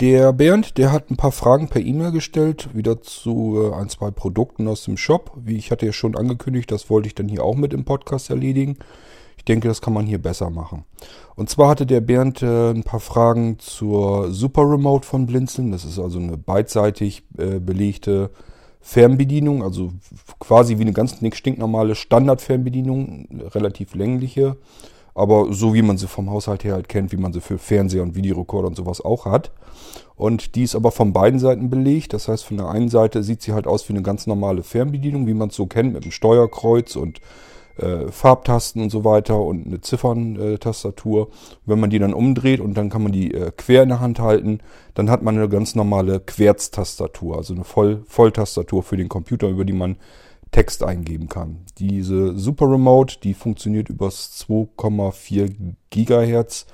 Der Bernd, der hat ein paar Fragen per E-Mail gestellt, wieder zu äh, ein, zwei Produkten aus dem Shop. Wie ich hatte ja schon angekündigt, das wollte ich dann hier auch mit im Podcast erledigen. Ich denke, das kann man hier besser machen. Und zwar hatte der Bernd äh, ein paar Fragen zur Super Remote von Blinzeln. Das ist also eine beidseitig äh, belegte Fernbedienung, also quasi wie eine ganz stinknormale Standard-Fernbedienung, relativ längliche, aber so wie man sie vom Haushalt her halt kennt, wie man sie für Fernseher und Videorekorder und sowas auch hat. Und die ist aber von beiden Seiten belegt. Das heißt, von der einen Seite sieht sie halt aus wie eine ganz normale Fernbedienung, wie man es so kennt, mit einem Steuerkreuz und äh, Farbtasten und so weiter und eine Zifferntastatur. Wenn man die dann umdreht und dann kann man die äh, quer in der Hand halten, dann hat man eine ganz normale Querztastatur, also eine Voll Volltastatur für den Computer, über die man Text eingeben kann. Diese Super Remote, die funktioniert übers 2,4 Gigahertz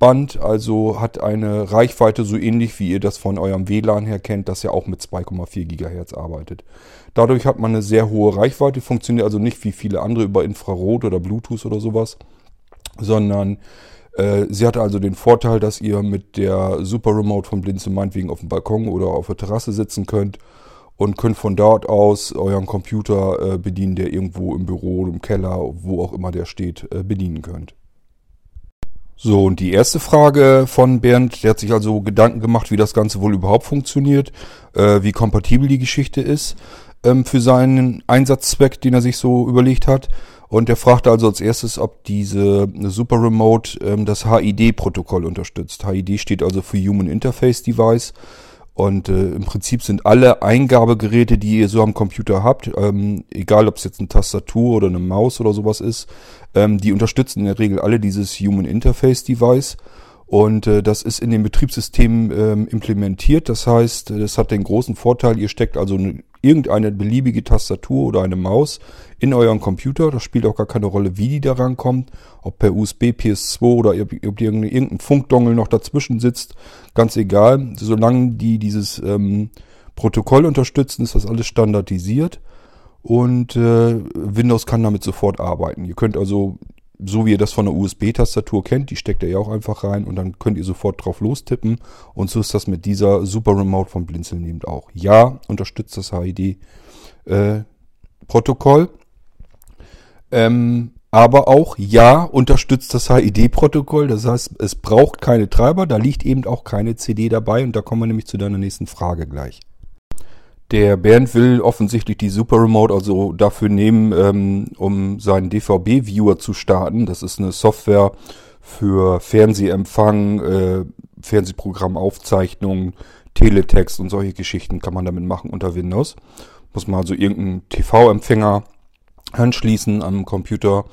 Band, also hat eine Reichweite so ähnlich wie ihr das von eurem WLAN her kennt, das ja auch mit 2,4 Gigahertz arbeitet. Dadurch hat man eine sehr hohe Reichweite, funktioniert also nicht wie viele andere über Infrarot oder Bluetooth oder sowas, sondern äh, sie hat also den Vorteil, dass ihr mit der Super Remote von Blinze meinetwegen auf dem Balkon oder auf der Terrasse sitzen könnt und könnt von dort aus euren Computer äh, bedienen, der irgendwo im Büro, im Keller, wo auch immer der steht, äh, bedienen könnt. So, und die erste Frage von Bernd, der hat sich also Gedanken gemacht, wie das Ganze wohl überhaupt funktioniert, äh, wie kompatibel die Geschichte ist ähm, für seinen Einsatzzweck, den er sich so überlegt hat. Und er fragte also als erstes, ob diese Super Remote ähm, das HID-Protokoll unterstützt. HID steht also für Human Interface Device. Und äh, im Prinzip sind alle Eingabegeräte, die ihr so am Computer habt, ähm, egal ob es jetzt eine Tastatur oder eine Maus oder sowas ist, ähm, die unterstützen in der Regel alle dieses Human Interface Device. Und äh, das ist in dem Betriebssystem ähm, implementiert. Das heißt, das hat den großen Vorteil, ihr steckt also eine irgendeine beliebige Tastatur oder eine Maus in euren Computer. Das spielt auch gar keine Rolle, wie die da rankommt. Ob per USB, PS2 oder ob irgendein Funkdongel noch dazwischen sitzt. Ganz egal. Solange die dieses ähm, Protokoll unterstützen, ist das alles standardisiert. Und äh, Windows kann damit sofort arbeiten. Ihr könnt also so wie ihr das von der USB-Tastatur kennt, die steckt ihr ja auch einfach rein und dann könnt ihr sofort drauf lostippen. Und so ist das mit dieser Super Remote von Blinzeln eben auch. Ja, unterstützt das HID-Protokoll. Äh, ähm, aber auch ja, unterstützt das HID-Protokoll. Das heißt, es braucht keine Treiber, da liegt eben auch keine CD dabei und da kommen wir nämlich zu deiner nächsten Frage gleich. Der Bernd will offensichtlich die Super Remote also dafür nehmen, ähm, um seinen DVB-Viewer zu starten. Das ist eine Software für Fernsehempfang, äh, Fernsehprogrammaufzeichnung, Teletext und solche Geschichten kann man damit machen unter Windows. Muss man also irgendeinen TV-Empfänger anschließen am Computer,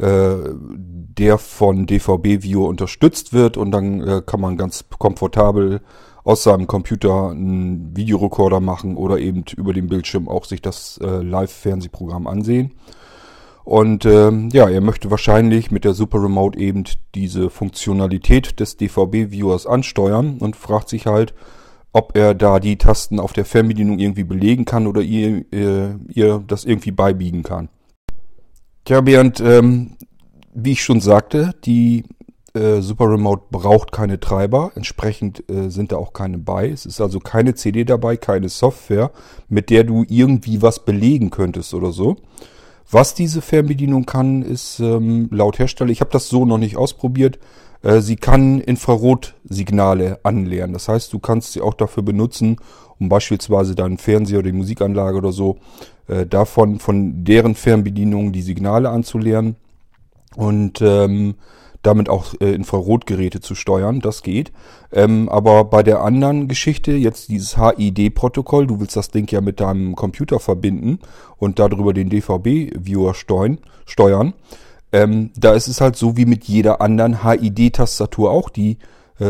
äh, der von DVB-Viewer unterstützt wird und dann äh, kann man ganz komfortabel aus seinem Computer einen Videorekorder machen oder eben über den Bildschirm auch sich das äh, Live-Fernsehprogramm ansehen. Und ähm, ja, er möchte wahrscheinlich mit der Super Remote eben diese Funktionalität des DVB-Viewers ansteuern und fragt sich halt, ob er da die Tasten auf der Fernbedienung irgendwie belegen kann oder ihr, äh, ihr das irgendwie beibiegen kann. Tja, Bernd, ähm, wie ich schon sagte, die äh, Super Remote braucht keine Treiber, entsprechend äh, sind da auch keine bei. Es ist also keine CD dabei, keine Software, mit der du irgendwie was belegen könntest oder so. Was diese Fernbedienung kann, ist ähm, laut Hersteller, ich habe das so noch nicht ausprobiert, äh, sie kann Infrarotsignale anleeren. Das heißt, du kannst sie auch dafür benutzen, um beispielsweise deinen Fernseher oder die Musikanlage oder so äh, davon, von deren Fernbedienung die Signale anzuleeren. Und ähm, damit auch äh, Infrarotgeräte zu steuern. Das geht. Ähm, aber bei der anderen Geschichte, jetzt dieses HID-Protokoll, du willst das Ding ja mit deinem Computer verbinden und darüber den DVB-Viewer steuern. steuern. Ähm, da ist es halt so wie mit jeder anderen HID-Tastatur auch. Die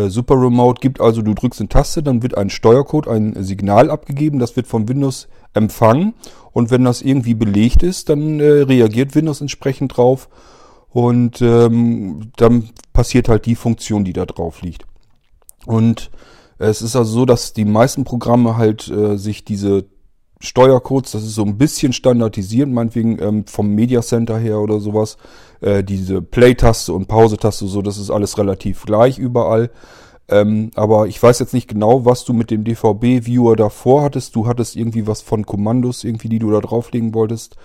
Super Remote gibt also, du drückst eine Taste, dann wird ein Steuercode, ein Signal abgegeben, das wird von Windows empfangen und wenn das irgendwie belegt ist, dann äh, reagiert Windows entsprechend drauf und ähm, dann passiert halt die Funktion, die da drauf liegt. Und es ist also so, dass die meisten Programme halt äh, sich diese Steuercodes, das ist so ein bisschen standardisiert, meinetwegen ähm, vom Media Center her oder sowas, äh, diese Play-Taste und Pause-Taste, so, das ist alles relativ gleich überall. Ähm, aber ich weiß jetzt nicht genau, was du mit dem DVB-Viewer davor hattest. Du hattest irgendwie was von Kommandos, irgendwie, die du da drauflegen wolltest.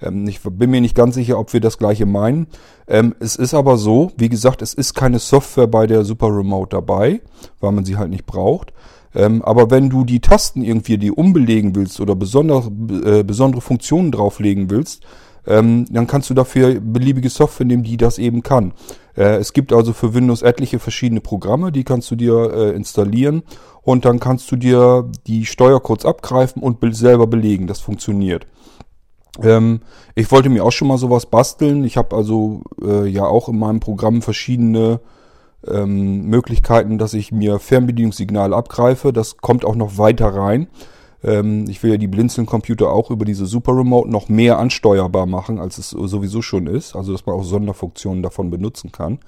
Ähm, ich bin mir nicht ganz sicher, ob wir das gleiche meinen. Ähm, es ist aber so, wie gesagt, es ist keine Software bei der Super Remote dabei, weil man sie halt nicht braucht. Ähm, aber wenn du die Tasten irgendwie die umbelegen willst oder besondere, äh, besondere Funktionen drauflegen willst, ähm, dann kannst du dafür beliebige Software nehmen, die das eben kann. Äh, es gibt also für Windows etliche verschiedene Programme, die kannst du dir äh, installieren und dann kannst du dir die Steuercodes abgreifen und be selber belegen. Das funktioniert. Ähm, ich wollte mir auch schon mal sowas basteln. Ich habe also äh, ja auch in meinem Programm verschiedene ähm, Möglichkeiten, dass ich mir Fernbedienungssignale abgreife. Das kommt auch noch weiter rein. Ähm, ich will ja die Blinzeln-Computer auch über diese Super Remote noch mehr ansteuerbar machen, als es sowieso schon ist. Also dass man auch Sonderfunktionen davon benutzen kann.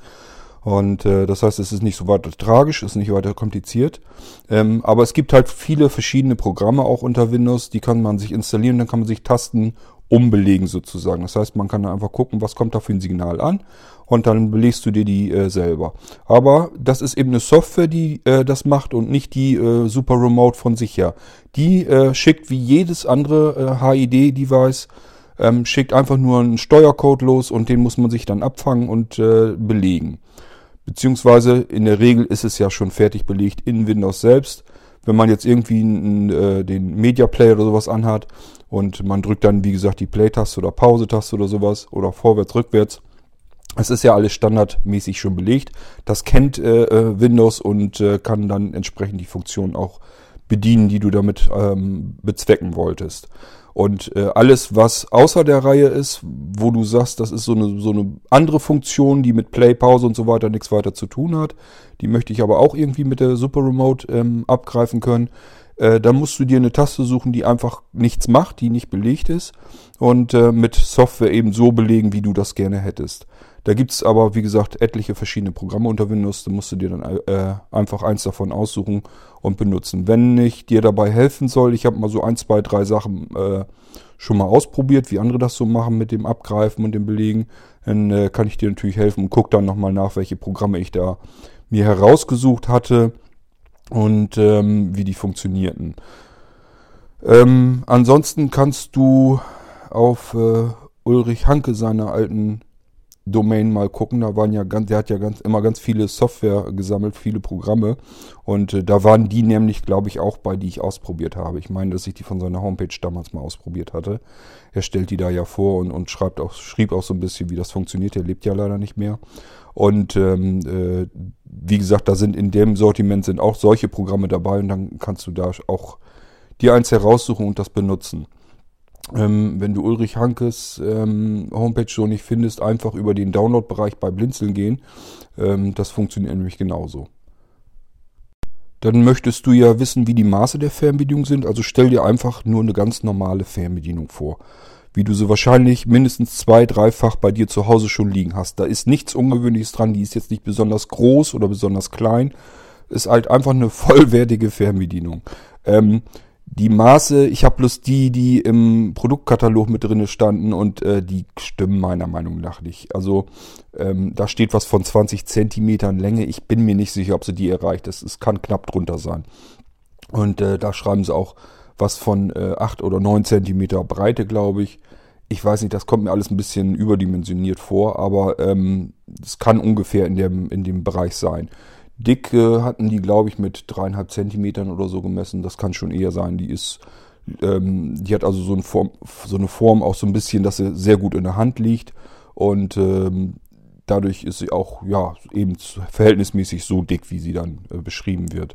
Und äh, das heißt, es ist nicht so weiter tragisch, ist nicht weiter kompliziert. Ähm, aber es gibt halt viele verschiedene Programme auch unter Windows, die kann man sich installieren, dann kann man sich Tasten umbelegen sozusagen. Das heißt, man kann dann einfach gucken, was kommt da für ein Signal an und dann belegst du dir die äh, selber. Aber das ist eben eine Software, die äh, das macht und nicht die äh, Super Remote von sich her. Die äh, schickt wie jedes andere äh, HID-Device, ähm, schickt einfach nur einen Steuercode los und den muss man sich dann abfangen und äh, belegen. Beziehungsweise in der Regel ist es ja schon fertig belegt in Windows selbst. Wenn man jetzt irgendwie einen, äh, den Media Player oder sowas anhat und man drückt dann, wie gesagt, die Play-Taste oder Pause-Taste oder sowas oder vorwärts, rückwärts, es ist ja alles standardmäßig schon belegt. Das kennt äh, äh, Windows und äh, kann dann entsprechend die Funktion auch bedienen, die du damit ähm, bezwecken wolltest. Und äh, alles, was außer der Reihe ist, wo du sagst, das ist so eine, so eine andere Funktion, die mit Play, Pause und so weiter nichts weiter zu tun hat, die möchte ich aber auch irgendwie mit der Super Remote ähm, abgreifen können, äh, dann musst du dir eine Taste suchen, die einfach nichts macht, die nicht belegt ist und äh, mit Software eben so belegen, wie du das gerne hättest. Da gibt's aber, wie gesagt, etliche verschiedene Programme unter Windows. Da musst du dir dann äh, einfach eins davon aussuchen und benutzen. Wenn ich dir dabei helfen soll, ich habe mal so ein, zwei, drei Sachen äh, schon mal ausprobiert, wie andere das so machen mit dem Abgreifen und dem Belegen, dann äh, kann ich dir natürlich helfen und guck dann nochmal nach, welche Programme ich da mir herausgesucht hatte und ähm, wie die funktionierten. Ähm, ansonsten kannst du auf äh, Ulrich Hanke seiner alten Domain mal gucken. Da waren ja ganz, der hat ja ganz immer ganz viele Software gesammelt, viele Programme. Und äh, da waren die nämlich, glaube ich, auch bei, die ich ausprobiert habe. Ich meine, dass ich die von seiner Homepage damals mal ausprobiert hatte. Er stellt die da ja vor und, und schreibt auch, schrieb auch so ein bisschen, wie das funktioniert. Er lebt ja leider nicht mehr. Und ähm, äh, wie gesagt, da sind in dem Sortiment sind auch solche Programme dabei und dann kannst du da auch dir eins heraussuchen und das benutzen. Ähm, wenn du Ulrich Hankes ähm, Homepage so nicht findest, einfach über den Download-Bereich bei Blinzeln gehen. Ähm, das funktioniert nämlich genauso. Dann möchtest du ja wissen, wie die Maße der Fernbedienung sind. Also stell dir einfach nur eine ganz normale Fernbedienung vor. Wie du sie wahrscheinlich mindestens zwei, dreifach bei dir zu Hause schon liegen hast. Da ist nichts Ungewöhnliches dran. Die ist jetzt nicht besonders groß oder besonders klein. Ist halt einfach eine vollwertige Fernbedienung. Ähm, die Maße, ich habe bloß die, die im Produktkatalog mit drinne standen und äh, die stimmen meiner Meinung nach nicht. Also ähm, da steht was von 20 Zentimetern Länge. Ich bin mir nicht sicher, ob sie die erreicht. Es kann knapp drunter sein. Und äh, da schreiben sie auch was von äh, 8 oder 9 Zentimeter Breite, glaube ich. Ich weiß nicht, das kommt mir alles ein bisschen überdimensioniert vor, aber es ähm, kann ungefähr in dem, in dem Bereich sein. Dick hatten die, glaube ich, mit dreieinhalb Zentimetern oder so gemessen. Das kann schon eher sein. Die ist, ähm, die hat also so eine, Form, so eine Form auch so ein bisschen, dass sie sehr gut in der Hand liegt. Und ähm, dadurch ist sie auch, ja, eben verhältnismäßig so dick, wie sie dann äh, beschrieben wird.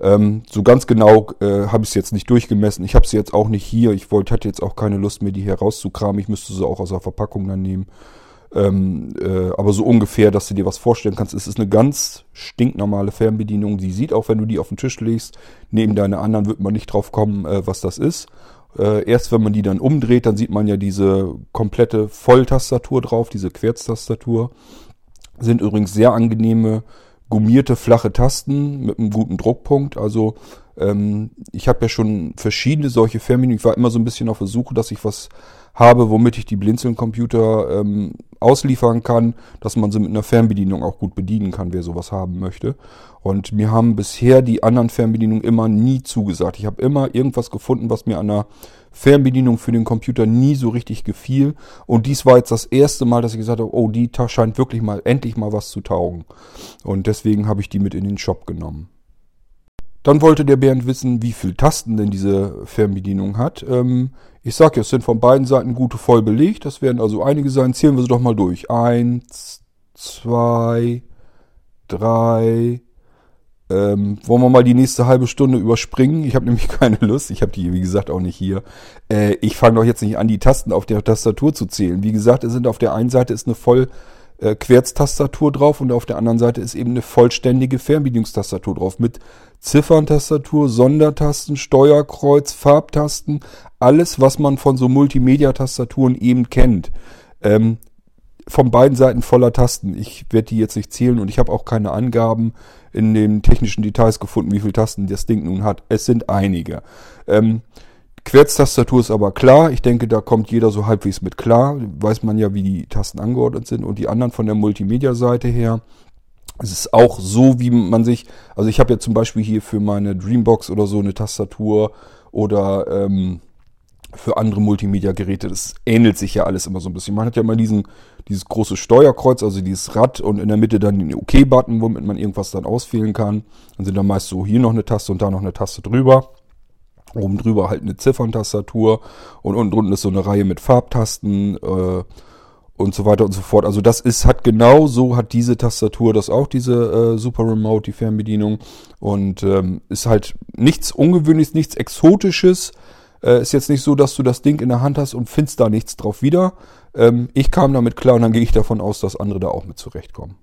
Ähm, so ganz genau äh, habe ich es jetzt nicht durchgemessen. Ich habe sie jetzt auch nicht hier. Ich wollte, hatte jetzt auch keine Lust mehr, die hier rauszukramen. Ich müsste sie auch aus der Verpackung dann nehmen. Ähm, äh, aber so ungefähr, dass du dir was vorstellen kannst. Es ist eine ganz stinknormale Fernbedienung. Die sieht auch, wenn du die auf den Tisch legst, neben deiner anderen wird man nicht drauf kommen, äh, was das ist. Äh, erst wenn man die dann umdreht, dann sieht man ja diese komplette Volltastatur drauf, diese Querztastatur. Sind übrigens sehr angenehme, gummierte, flache Tasten mit einem guten Druckpunkt. Also Ähm, ich habe ja schon verschiedene solche Fernbedienungen. Ich war immer so ein bisschen auf der Suche, dass ich was habe, womit ich die Blinzeln-Computer ähm, ausliefern kann, dass man sie mit einer Fernbedienung auch gut bedienen kann, wer sowas haben möchte. Und mir haben bisher die anderen Fernbedienungen immer nie zugesagt. Ich habe immer irgendwas gefunden, was mir an der Fernbedienung für den Computer nie so richtig gefiel. Und dies war jetzt das erste Mal, dass ich gesagt habe, oh, die scheint wirklich mal endlich mal was zu taugen. Und deswegen habe ich die mit in den Shop genommen. Dann wollte der Bernd wissen, wie viele Tasten denn diese Fernbedienung hat. Ähm, ich sage es sind von beiden Seiten gute voll belegt. Das werden also einige sein. Zählen wir sie doch mal durch. Eins, zwei, drei. Ähm, wollen wir mal die nächste halbe Stunde überspringen? Ich habe nämlich keine Lust. Ich habe die, wie gesagt, auch nicht hier. Äh, ich fange doch jetzt nicht an, die Tasten auf der Tastatur zu zählen. Wie gesagt, es sind auf der einen Seite ist eine voll äh, Querztastatur drauf und auf der anderen Seite ist eben eine vollständige Fernbedienungstastatur drauf mit Zifferntastatur, Sondertasten, Steuerkreuz, Farbtasten, alles, was man von so Multimedia-Tastaturen eben kennt. Ähm, von beiden Seiten voller Tasten. Ich werde die jetzt nicht zählen und ich habe auch keine Angaben in den technischen Details gefunden, wie viele Tasten das Ding nun hat. Es sind einige. Ähm, Querztastatur ist aber klar. Ich denke, da kommt jeder so halbwegs mit klar. Weiß man ja, wie die Tasten angeordnet sind. Und die anderen von der Multimedia-Seite her. Es ist auch so, wie man sich, also ich habe ja zum Beispiel hier für meine Dreambox oder so eine Tastatur oder ähm, für andere Multimedia-Geräte. Das ähnelt sich ja alles immer so ein bisschen. Man hat ja immer diesen, dieses große Steuerkreuz, also dieses Rad und in der Mitte dann den OK-Button, womit man irgendwas dann auswählen kann. Dann sind da meist so hier noch eine Taste und da noch eine Taste drüber. Oben drüber halt eine Zifferntastatur und unten drunten ist so eine Reihe mit Farbtasten äh, und so weiter und so fort. Also das ist, hat genau so hat diese Tastatur das auch, diese äh, Super Remote, die Fernbedienung. Und ähm, ist halt nichts Ungewöhnliches, nichts Exotisches. Äh, ist jetzt nicht so, dass du das Ding in der Hand hast und findest da nichts drauf wieder. Ähm, ich kam damit klar und dann gehe ich davon aus, dass andere da auch mit zurechtkommen.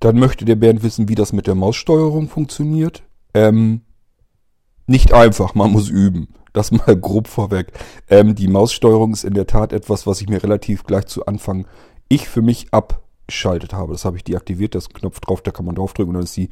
Dann möchte der Bernd wissen, wie das mit der Maussteuerung funktioniert. Ähm, nicht einfach, man muss üben. Das mal grob vorweg. Ähm, die Maussteuerung ist in der Tat etwas, was ich mir relativ gleich zu Anfang ich für mich abgeschaltet habe. Das habe ich deaktiviert, das Knopf drauf, da kann man draufdrücken und dann ist die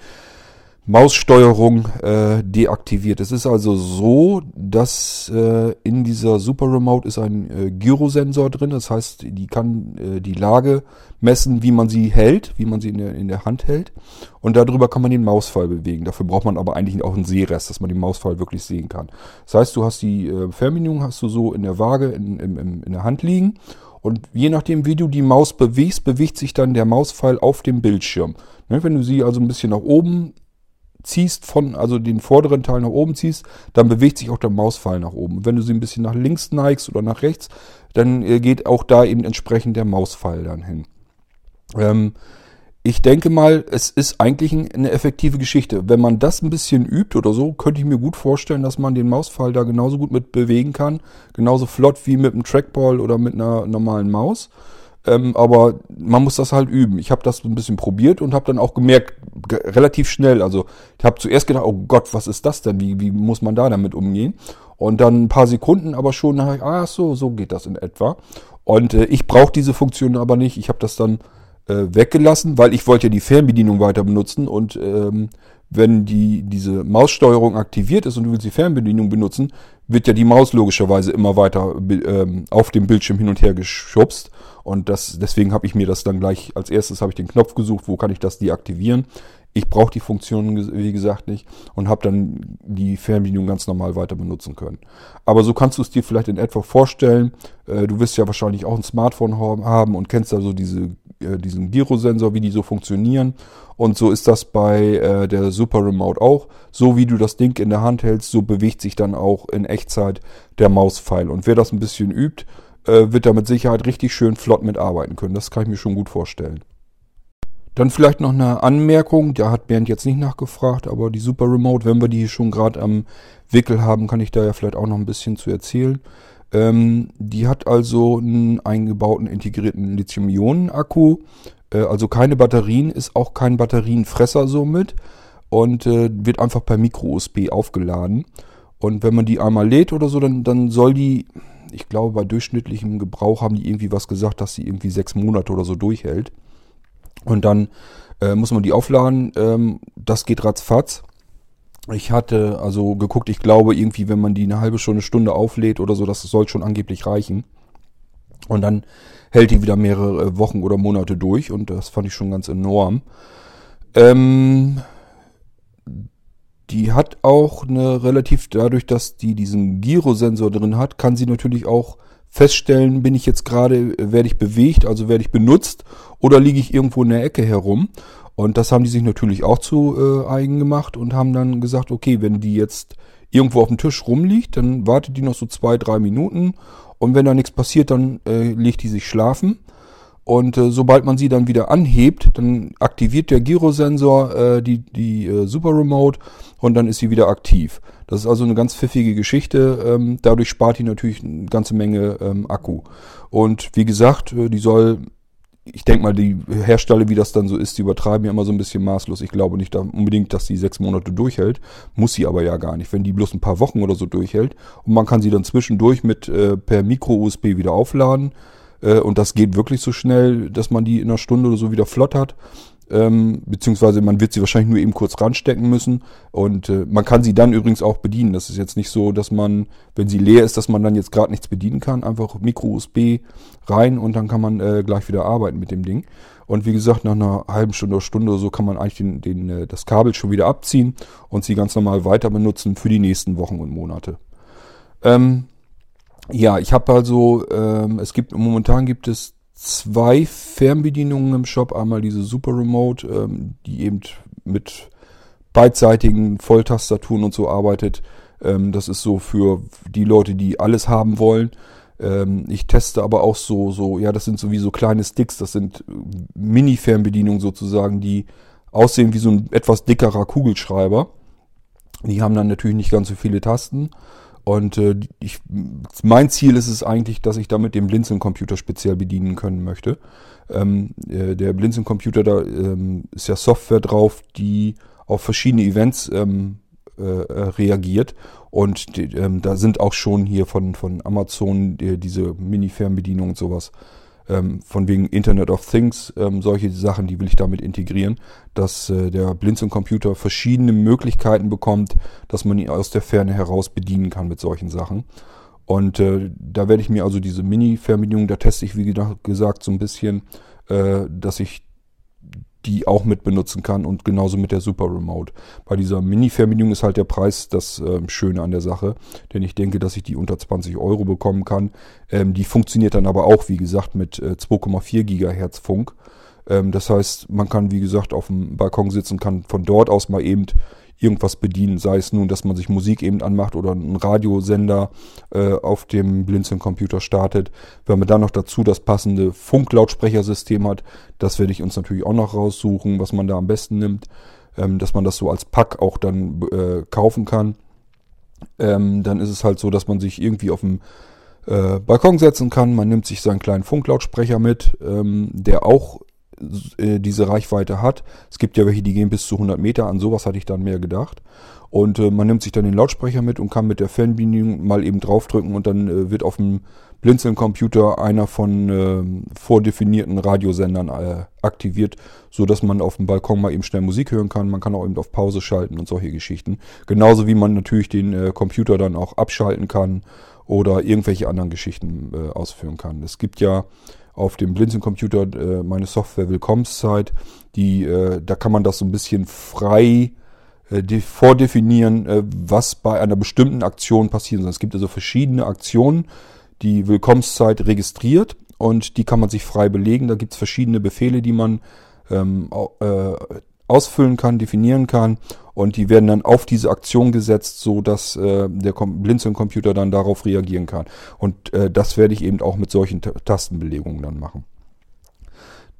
Maussteuerung äh, deaktiviert. Es ist also so, dass äh, in dieser Super Remote ist ein äh, Gyrosensor drin. Das heißt, die kann äh, die Lage messen, wie man sie hält, wie man sie in der, in der Hand hält. Und darüber kann man den Mausfall bewegen. Dafür braucht man aber eigentlich auch einen Sehrest, dass man den Mausfall wirklich sehen kann. Das heißt, du hast die äh, Fernbedienung hast du so in der Waage in, in, in der Hand liegen. Und je nachdem, wie du die Maus bewegst, bewegt sich dann der Mauspfeil auf dem Bildschirm. Ne, wenn du sie also ein bisschen nach oben ziehst von, also den vorderen Teil nach oben ziehst, dann bewegt sich auch der Mauspfeil nach oben. Wenn du sie ein bisschen nach links neigst oder nach rechts, dann äh, geht auch da eben entsprechend der Mauspfeil dann hin. Ähm, ich denke mal, es ist eigentlich eine effektive Geschichte. Wenn man das ein bisschen übt oder so, könnte ich mir gut vorstellen, dass man den Mauspfeil da genauso gut mit bewegen kann. Genauso flott wie mit einem Trackball oder mit einer normalen Maus. Ähm, aber man muss das halt üben. Ich habe das ein bisschen probiert und habe dann auch gemerkt, relativ schnell, also ich habe zuerst gedacht, oh Gott, was ist das denn? Wie, wie muss man da damit umgehen? Und dann ein paar Sekunden aber schon, ich, ah so, so geht das in etwa. Und äh, ich brauche diese Funktion aber nicht. Ich habe das dann äh, weggelassen, weil ich wollte ja die Fernbedienung weiter benutzen und ähm, wenn die, diese Maussteuerung aktiviert ist und du willst die Fernbedienung benutzen, wird ja die Maus logischerweise immer weiter ähm, auf dem Bildschirm hin und her geschubst. Und das, deswegen habe ich mir das dann gleich als erstes habe ich den Knopf gesucht, wo kann ich das deaktivieren. Ich brauche die Funktion, wie gesagt, nicht und habe dann die Fernbedienung ganz normal weiter benutzen können. Aber so kannst du es dir vielleicht in etwa vorstellen. Äh, du wirst ja wahrscheinlich auch ein Smartphone haben und kennst also diese, äh, diesen Gyrosensor, wie die so funktionieren. Und so ist das bei äh, der Super Remote auch. So wie du das Ding in der Hand hältst, so bewegt sich dann auch in Echtzeit der Mauspfeil. Und wer das ein bisschen übt, äh, wird da mit Sicherheit richtig schön flott mitarbeiten können. Das kann ich mir schon gut vorstellen. Dann vielleicht noch eine Anmerkung, da hat Bernd jetzt nicht nachgefragt, aber die Super Remote, wenn wir die schon gerade am Wickel haben, kann ich da ja vielleicht auch noch ein bisschen zu erzählen. Ähm, die hat also einen eingebauten integrierten Lithium-Ionen-Akku, äh, also keine Batterien, ist auch kein Batterienfresser somit und äh, wird einfach per Micro-USB aufgeladen. Und wenn man die einmal lädt oder so, dann, dann soll die ich glaube, bei durchschnittlichem Gebrauch haben die irgendwie was gesagt, dass sie irgendwie sechs Monate oder so durchhält. Und dann äh, muss man die aufladen. Ähm, das geht ratzfatz. Ich hatte also geguckt, ich glaube irgendwie, wenn man die eine halbe Stunde, Stunde auflädt oder so, das soll schon angeblich reichen. Und dann hält die wieder mehrere Wochen oder Monate durch und das fand ich schon ganz enorm. Ähm, die hat auch eine relativ, dadurch, dass die diesen Gyrosensor drin hat, kann sie natürlich auch feststellen, bin ich jetzt gerade, werde ich bewegt, also werde ich benutzt oder liege ich irgendwo in der Ecke herum. Und das haben die sich natürlich auch zu äh, eigen gemacht und haben dann gesagt, okay, wenn die jetzt irgendwo auf dem Tisch rumliegt, dann wartet die noch so zwei, drei Minuten und wenn da nichts passiert, dann äh, legt die sich schlafen. Und äh, sobald man sie dann wieder anhebt, dann aktiviert der Gyrosensor äh, die, die äh, Super Remote und dann ist sie wieder aktiv. Das ist also eine ganz pfiffige Geschichte. Ähm, dadurch spart die natürlich eine ganze Menge ähm, Akku. Und wie gesagt, äh, die soll ich denke mal, die Hersteller, wie das dann so ist, die übertreiben ja immer so ein bisschen maßlos. Ich glaube nicht unbedingt, dass sie sechs Monate durchhält. Muss sie aber ja gar nicht. Wenn die bloß ein paar Wochen oder so durchhält und man kann sie dann zwischendurch mit äh, per Micro-USB wieder aufladen. Äh, und das geht wirklich so schnell, dass man die in einer Stunde oder so wieder flott hat ähm, beziehungsweise man wird sie wahrscheinlich nur eben kurz ranstecken müssen und äh, man kann sie dann übrigens auch bedienen. Das ist jetzt nicht so, dass man, wenn sie leer ist, dass man dann jetzt gerade nichts bedienen kann. Einfach Micro-USB rein und dann kann man äh, gleich wieder arbeiten mit dem Ding. Und wie gesagt, nach einer halben Stunde oder Stunde oder so kann man eigentlich den, den, äh, das Kabel schon wieder abziehen und sie ganz normal weiter benutzen für die nächsten Wochen und Monate. Ähm, ja, ich habe also, ähm, es gibt momentan gibt es zwei Fernbedienungen im Shop. Einmal diese Super Remote, ähm, die eben mit beidseitigen Volltastaturen und so arbeitet. Ähm, das ist so für die Leute, die alles haben wollen. Ähm, ich teste aber auch so, so, ja, das sind so wie so kleine Sticks. Das sind Mini-Fernbedienungen sozusagen, die aussehen wie so ein etwas dickerer Kugelschreiber. Die haben dann natürlich nicht ganz so viele Tasten. Und äh, ich, mein Ziel ist es eigentlich, dass ich damit den Blinzeln-Computer speziell bedienen können möchte. Ähm, äh, der Blinzeln-Computer, da ähm, ist ja Software drauf, die auf verschiedene Events ähm, äh, äh reagiert. Und die, ähm, da sind auch schon hier von, von Amazon die, diese Mini-Fernbedienung und sowas ähm, von wegen Internet of Things, ähm, solche Sachen, die will ich damit integrieren, dass äh, der Blinzeln-Computer verschiedene Möglichkeiten bekommt, dass man ihn aus der Ferne heraus bedienen kann mit solchen Sachen. Und äh, da werde ich mir also diese Mini-Fernbedienung, da teste ich wie gesagt so ein bisschen, äh, dass ich die auch mit benutzen kann und genauso mit der Super Remote. Bei dieser Mini-Fernbedienung ist halt der Preis das äh, Schöne an der Sache, denn ich denke, dass ich die unter 20 Euro bekommen kann. Ähm, die funktioniert dann aber auch, wie gesagt, mit äh, 2,4 Gigahertz Funk. Ähm, das heißt, man kann, wie gesagt, auf dem Balkon sitzen, kann von dort aus mal eben irgendwas bedienen, sei es nun, dass man sich Musik eben anmacht oder einen Radiosender äh, auf dem Blinzeln-Computer startet. Wenn man dann noch dazu das passende Funklautsprechersystem hat, das werde ich uns natürlich auch noch raussuchen, was man da am besten nimmt, ähm, dass man das so als Pack auch dann äh, kaufen kann. Ähm, dann ist es halt so, dass man sich irgendwie auf dem äh, Balkon setzen kann. Man nimmt sich seinen kleinen Funklautsprecher mit, ähm, der auch äh, diese Reichweite hat. Es gibt ja welche, die gehen bis zu 100 Meter. An sowas hatte ich dann mehr gedacht. Und äh, man nimmt sich dann den Lautsprecher mit und kann mit der Fernbedienung mal eben draufdrücken und dann äh, wird auf dem Blinzeln-Computer einer von äh, vordefinierten Radiosendern äh, aktiviert, so dass man auf dem Balkon mal eben schnell Musik hören kann. Man kann auch eben auf Pause schalten und solche Geschichten. Genauso wie man natürlich den äh, Computer dann auch abschalten kann oder irgendwelche anderen Geschichten äh, ausführen kann. Es gibt ja auf dem Blinzeln-Computer äh, meine Software Willkommenszeit. Die, äh, da kann man das so ein bisschen frei äh, vordefinieren, äh, was bei einer bestimmten Aktion passieren soll. Es gibt also verschiedene Aktionen, die Willkommenszeit registriert und die kann man sich frei belegen. Da gibt es verschiedene Befehle, die man ähm, äh, ausfüllen kann, definieren kann und die werden dann auf diese Aktion gesetzt, so dass äh, der Blinzeln-Computer dann darauf reagieren kann. Und äh, das werde ich eben auch mit solchen Tastenbelegungen dann machen.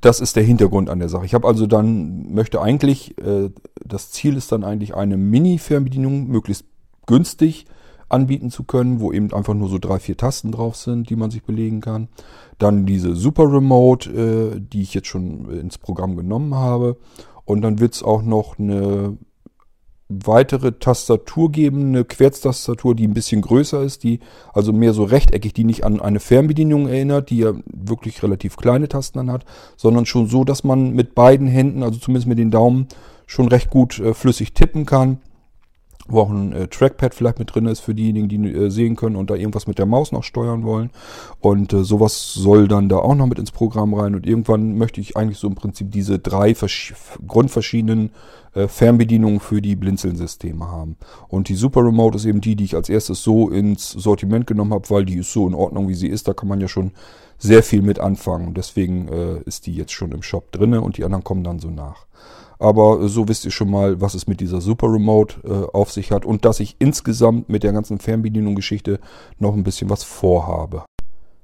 Das ist der Hintergrund an der Sache. Ich habe also dann, möchte eigentlich, äh, das Ziel ist dann eigentlich eine Mini-Fernbedienung möglichst günstig anbieten zu können, wo eben einfach nur so drei, vier Tasten drauf sind, die man sich belegen kann. Dann diese Super Remote, äh, die ich jetzt schon ins Programm genommen habe. Und dann wird es auch noch eine weitere Tastatur geben, eine Querztastatur, die ein bisschen größer ist, die also mehr so rechteckig, die nicht an eine Fernbedienung erinnert, die ja wirklich relativ kleine Tasten dann hat, sondern schon so, dass man mit beiden Händen, also zumindest mit den Daumen, schon recht gut äh, flüssig tippen kann. Wo auch ein äh, Trackpad vielleicht mit drin ist für diejenigen, die äh, sehen können und da irgendwas mit der Maus noch steuern wollen. Und äh, sowas soll dann da auch noch mit ins Programm rein. Und irgendwann möchte ich eigentlich so im Prinzip diese drei grundverschiedenen äh, Fernbedienungen für die Blinzeln-Systeme haben. Und die Super Remote ist eben die, die ich als erstes so ins Sortiment genommen habe, weil die ist so in Ordnung, wie sie ist. Da kann man ja schon sehr viel mit anfangen. Deswegen äh, ist die jetzt schon im Shop drinne und die anderen kommen dann so nach. Aber so wisst ihr schon mal, was es mit dieser Super Remote äh, auf sich hat und dass ich insgesamt mit der ganzen Fernbedienung-Geschichte noch ein bisschen was vorhabe.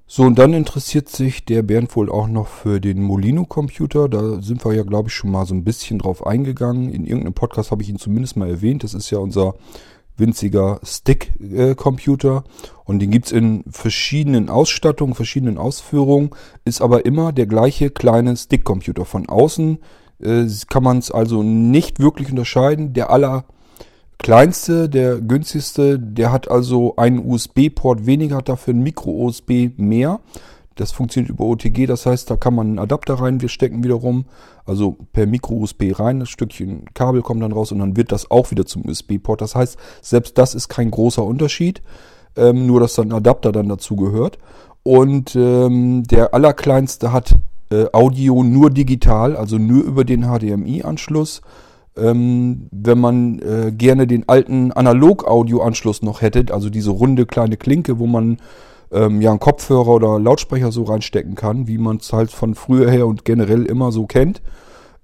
So, und dann interessiert sich der Bernd wohl auch noch für den Molino-Computer. Da sind wir ja, glaube ich, schon mal so ein bisschen drauf eingegangen. In irgendeinem Podcast habe ich ihn zumindest mal erwähnt. Das ist ja unser winziger Stick-Computer. Und den gibt's in verschiedenen Ausstattungen, verschiedenen Ausführungen. Ist aber immer der gleiche kleine Stick-Computer. Von außen äh, kann man es also nicht wirklich unterscheiden. Der allerkleinste, der günstigste, der hat also einen USB-Port weniger, hat dafür ein Micro-USB mehr. Das funktioniert über OTG, das heißt, da kann man einen Adapter rein wir stecken wiederum, also per Micro-USB rein, das Stückchen Kabel kommt dann raus und dann wird das auch wieder zum USB-Port. Das heißt, selbst das ist kein großer Unterschied, ähm, nur dass dann ein Adapter dann dazu gehört. Und ähm, der allerkleinste hat äh, Audio nur digital, also nur über den HDMI-Anschluss. Ähm, wenn man äh, gerne den alten Analog-Audio-Anschluss noch hätte, also diese runde kleine Klinke, wo man ähm, ja einen Kopfhörer oder Lautsprecher so reinstecken kann, wie man es halt von früher her und generell immer so kennt,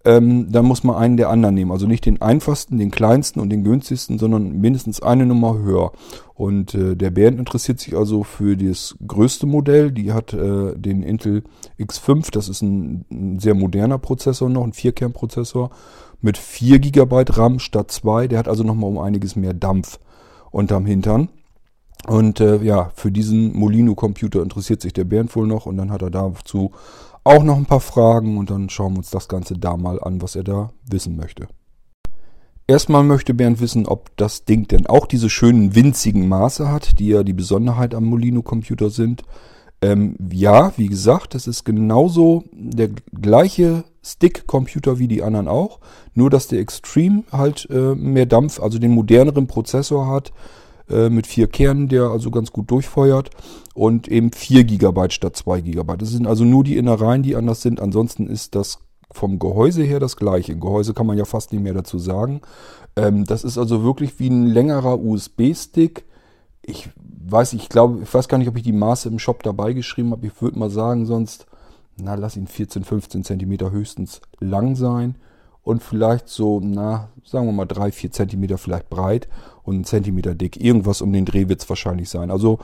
ähm, dann muss man einen der anderen nehmen. Also nicht den einfachsten, den kleinsten und den günstigsten, sondern mindestens eine Nummer höher. Und äh, der Bernd interessiert sich also für das größte Modell. Die hat äh, den Intel X5, das ist ein, ein sehr moderner Prozessor noch, ein Vierkernprozessor mit 4 GB RAM statt 2. Der hat also nochmal um einiges mehr Dampf unterm Hintern. Und äh, ja, für diesen Molino-Computer interessiert sich der Bernd wohl noch und dann hat er dazu auch noch ein paar Fragen und dann schauen wir uns das Ganze da mal an, was er da wissen möchte. Erstmal möchte Bernd wissen, ob das Ding denn auch diese schönen winzigen Maße hat, die ja die Besonderheit am Molino-Computer sind. Ähm, ja, wie gesagt, das ist genauso der gleiche Stick-Computer wie die anderen auch, nur dass der Extreme halt äh, mehr Dampf, also den moderneren Prozessor hat, äh, mit vier Kernen, der also ganz gut durchfeuert und eben 4 GB statt 2 GB. Das sind also nur die Innereien, die anders sind. Ansonsten ist das vom Gehäuse her das gleiche. Gehäuse kann man ja fast nicht mehr dazu sagen. Ähm, das ist also wirklich wie ein längerer USB-Stick. Ich weiß, ich glaube, ich weiß gar nicht, ob ich die Maße im Shop dabei geschrieben habe. Ich würde mal sagen, sonst, na, lass ihn 14, 15 Zentimeter höchstens lang sein und vielleicht so, na, sagen wir mal drei, vier Zentimeter vielleicht breit und einen Zentimeter dick. Irgendwas um den Dreh wird es wahrscheinlich sein. Also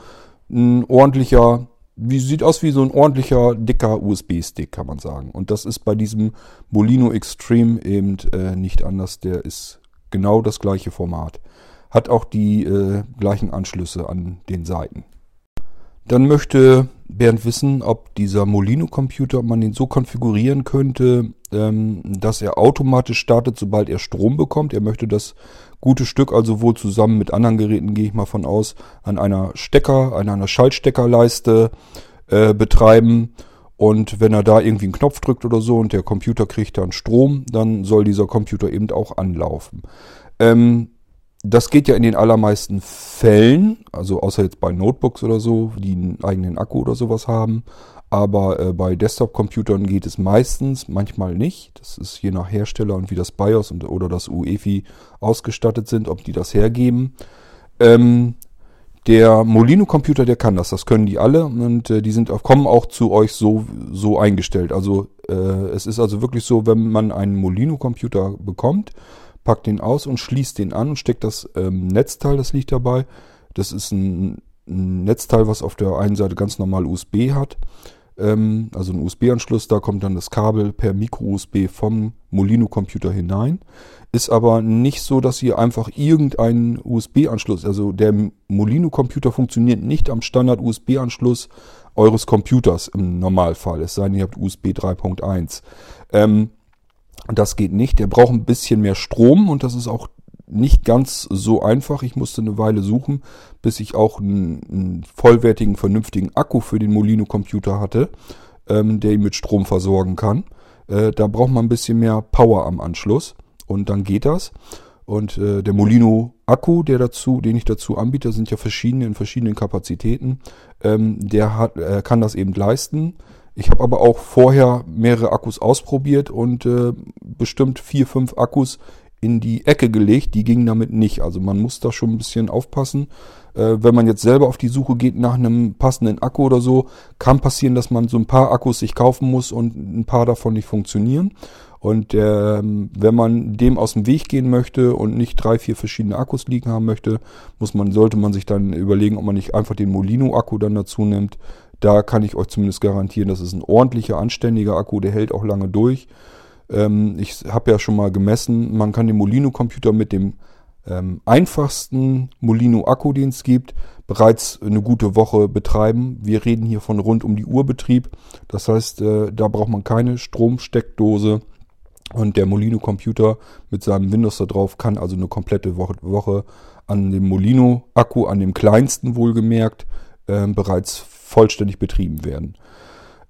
ein ordentlicher, wie sieht aus wie so ein ordentlicher, dicker USB-Stick, kann man sagen. Und das ist bei diesem Molino Extreme eben äh, nicht anders. Der ist genau das gleiche Format. Hat auch die äh, gleichen Anschlüsse an den Seiten. Dann möchte Bernd wissen, ob dieser Molino-Computer, ob man den so konfigurieren könnte, ähm, dass er automatisch startet, sobald er Strom bekommt. Er möchte das gute Stück also wohl zusammen mit anderen Geräten, gehe ich mal von aus, an einer Stecker, an einer Schaltsteckerleiste äh, betreiben. Und wenn er da irgendwie einen Knopf drückt oder so und der Computer kriegt dann Strom, dann soll dieser Computer eben auch anlaufen. Ähm, das geht ja in den allermeisten Fällen, also außer jetzt bei Notebooks oder so, die einen eigenen Akku oder sowas haben. Aber äh, bei Desktop-Computern geht es meistens, manchmal nicht. Das ist je nach Hersteller und wie das BIOS und, oder das UEFI ausgestattet sind, ob die das hergeben. Ähm, der Molino-Computer, der kann das. Das können die alle und äh, die sind kommen auch zu euch so, so eingestellt. Also äh, es ist also wirklich so, wenn man einen Molino-Computer bekommt, packt den aus und schließt den an und steckt das ähm, Netzteil, das liegt dabei. Das ist ein, ein, Netzteil, was auf der einen Seite ganz normal USB hat. Ähm, also ein USB-Anschluss, da kommt dann das Kabel per Micro-USB vom Molino-Computer hinein. Ist aber nicht so, dass ihr einfach irgendeinen USB-Anschluss, also der Molino-Computer funktioniert nicht am Standard-USB-Anschluss eures Computers im Normalfall. Es sei denn, ihr habt USB 3.1. Ähm, das geht nicht. Der braucht ein bisschen mehr Strom und das ist auch nicht ganz so einfach. Ich musste eine Weile suchen, bis ich auch einen, einen vollwertigen, vernünftigen Akku für den Molino-Computer hatte, ähm, der ihn mit Strom versorgen kann. Äh, da braucht man ein bisschen mehr Power am Anschluss und dann geht das. Und äh, der Molino Akku, der dazu, den ich dazu anbiete, sind ja verschiedene in verschiedenen Kapazitäten. Ähm, der hat, äh, kann das eben leisten. Ich habe aber auch vorher mehrere Akkus ausprobiert und äh, bestimmt vier, fünf Akkus in die Ecke gelegt. Die gingen damit nicht. Also man muss da schon ein bisschen aufpassen. Äh, wenn man jetzt selber auf die Suche geht nach einem passenden Akku oder so, kann passieren, dass man so ein paar Akkus sich kaufen muss und ein paar davon nicht funktionieren. Und äh, wenn man dem aus dem Weg gehen möchte und nicht drei, vier verschiedene Akkus liegen haben möchte, muss man, sollte man sich dann überlegen, ob man nicht einfach den Molino-Akku dann dazu nimmt. Da kann ich euch zumindest garantieren, das ist ein ordentlicher, anständiger Akku, der hält auch lange durch. Ähm, ich habe ja schon mal gemessen, man kann den Molino-Computer mit dem ähm, einfachsten Molino-Akku, den es gibt, bereits eine gute Woche betreiben. Wir reden hier von rund um die Uhr Betrieb. Das heißt, äh, da braucht man keine Stromsteckdose. Und der Molino-Computer mit seinem Windows da drauf kann also eine komplette Woche, Woche an dem Molino-Akku, an dem kleinsten wohlgemerkt, äh, bereits vollständig betrieben werden.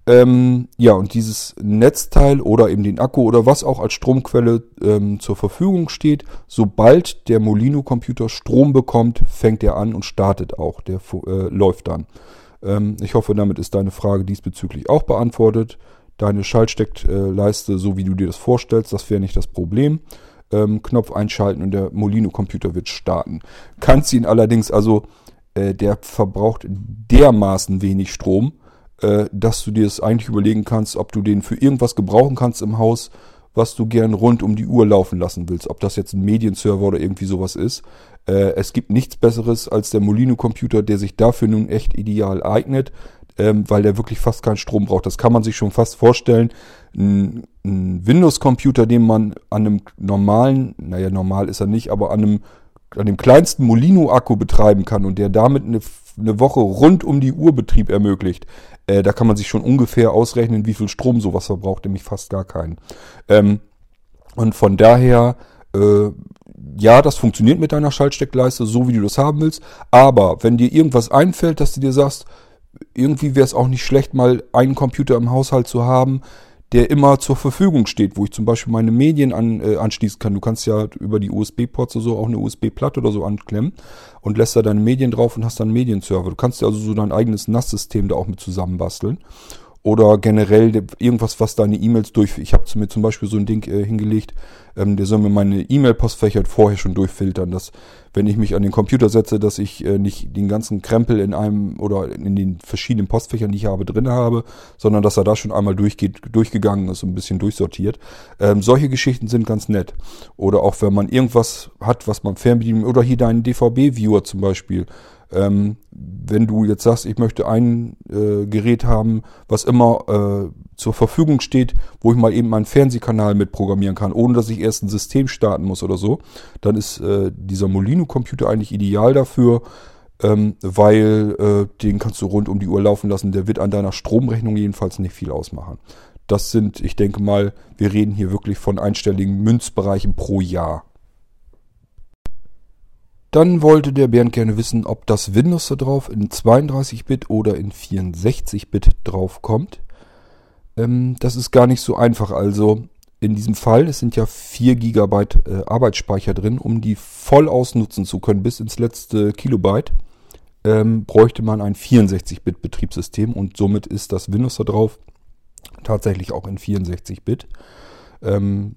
Ähm, ja, und dieses Netzteil oder eben den Akku oder was auch als Stromquelle ähm, zur Verfügung steht, sobald der Molino-Computer Strom bekommt, fängt er an und startet auch. Der äh, läuft dann. Ähm, ich hoffe, damit ist deine Frage diesbezüglich auch beantwortet. Deine Schaltsteckleiste, so wie du dir das vorstellst, das wäre nicht das Problem. Ähm, Knopf einschalten und der Molino-Computer wird starten. Kannst ihn allerdings, also äh, der verbraucht dermaßen wenig Strom, äh, dass du dir es eigentlich überlegen kannst, ob du den für irgendwas gebrauchen kannst im Haus, was du gern rund um die Uhr laufen lassen willst. Ob das jetzt ein Medienserver oder irgendwie sowas ist. Äh, es gibt nichts Besseres als der Molino-Computer, der sich dafür nun echt ideal eignet, ähm, weil der wirklich fast keinen Strom braucht. Das kann man sich schon fast vorstellen. Ein, ein Windows-Computer, den man an einem normalen, naja, normal ist er nicht, aber an einem an dem kleinsten Molino-Akku betreiben kann und der damit eine, eine Woche rund um die Uhr Betrieb ermöglicht, äh, da kann man sich schon ungefähr ausrechnen, wie viel Strom sowas verbraucht, nämlich fast gar keinen. Ähm, und von daher, äh, ja, das funktioniert mit deiner Schaltsteckleiste, so wie du das haben willst. Aber wenn dir irgendwas einfällt, dass du dir sagst, irgendwie wäre es auch nicht schlecht, mal einen Computer im Haushalt zu haben, der immer zur Verfügung steht, wo ich zum Beispiel meine Medien an, äh, anschließen kann. Du kannst ja über die USB-Ports oder so auch eine USB-Platte oder so anklemmen und lässt da deine Medien drauf und hast dann einen Medienserver. Du kannst ja also so dein eigenes NAS-System da auch mit zusammenbasteln. Oder generell irgendwas, was deine E-Mails durch. Ich habe mir zum Beispiel so ein Ding äh, hingelegt, ähm, der soll mir meine E-Mail-Postfächer vorher schon durchfiltern, dass wenn ich mich an den Computer setze, dass ich äh, nicht den ganzen Krempel in einem oder in den verschiedenen Postfächern, die ich habe, drin habe, sondern dass er da schon einmal durchgeht, durchgegangen ist und ein bisschen durchsortiert. Ähm, solche Geschichten sind ganz nett. Oder auch wenn man irgendwas hat, was man fernbedienen oder hier deinen DVB-Viewer zum Beispiel ähm, wenn du jetzt sagst, ich möchte ein äh, Gerät haben, was immer äh, zur Verfügung steht, wo ich mal eben meinen Fernsehkanal mitprogrammieren kann, ohne dass ich erst ein System starten muss oder so, dann ist äh, dieser Molino-Computer eigentlich ideal dafür, ähm, weil äh, den kannst du rund um die Uhr laufen lassen. Der wird an deiner Stromrechnung jedenfalls nicht viel ausmachen. Das sind, ich denke mal, wir reden hier wirklich von einstelligen Münzbereichen pro Jahr. Dann wollte der Bernd gerne wissen, ob das Windows da drauf in 32-Bit oder in 64-Bit draufkommt. Ähm, das ist gar nicht so einfach. Also in diesem Fall, es sind ja 4 GB äh, Arbeitsspeicher drin, um die voll ausnutzen zu können bis ins letzte Kilobyte, ähm, bräuchte man ein 64-Bit Betriebssystem und somit ist das Windows da drauf tatsächlich auch in 64-Bit. Ähm,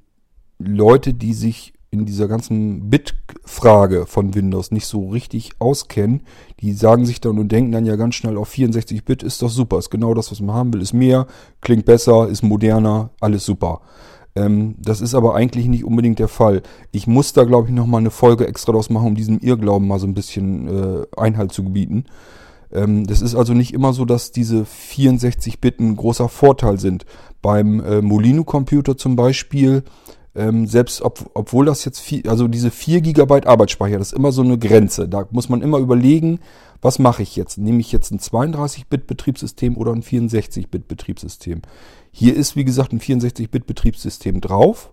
Leute, die sich in dieser ganzen Bit-Frage von Windows nicht so richtig auskennen, die sagen sich dann und denken dann ja ganz schnell auf 64 Bit ist doch super, ist genau das, was man haben will, ist mehr, klingt besser, ist moderner, alles super. Ähm, das ist aber eigentlich nicht unbedingt der Fall. Ich muss da, glaube ich, nochmal eine Folge extra draus machen, um diesem Irrglauben mal so ein bisschen äh, Einhalt zu gebieten. Ähm, das ist also nicht immer so, dass diese 64 Bit ein großer Vorteil sind. Beim äh, Molino-Computer zum Beispiel ähm, selbst ob, obwohl das jetzt viel, also diese 4 GB Arbeitsspeicher, das ist immer so eine Grenze. Da muss man immer überlegen, was mache ich jetzt? Nehme ich jetzt ein 32-Bit-Betriebssystem oder ein 64-Bit-Betriebssystem? Hier ist, wie gesagt, ein 64-Bit-Betriebssystem drauf.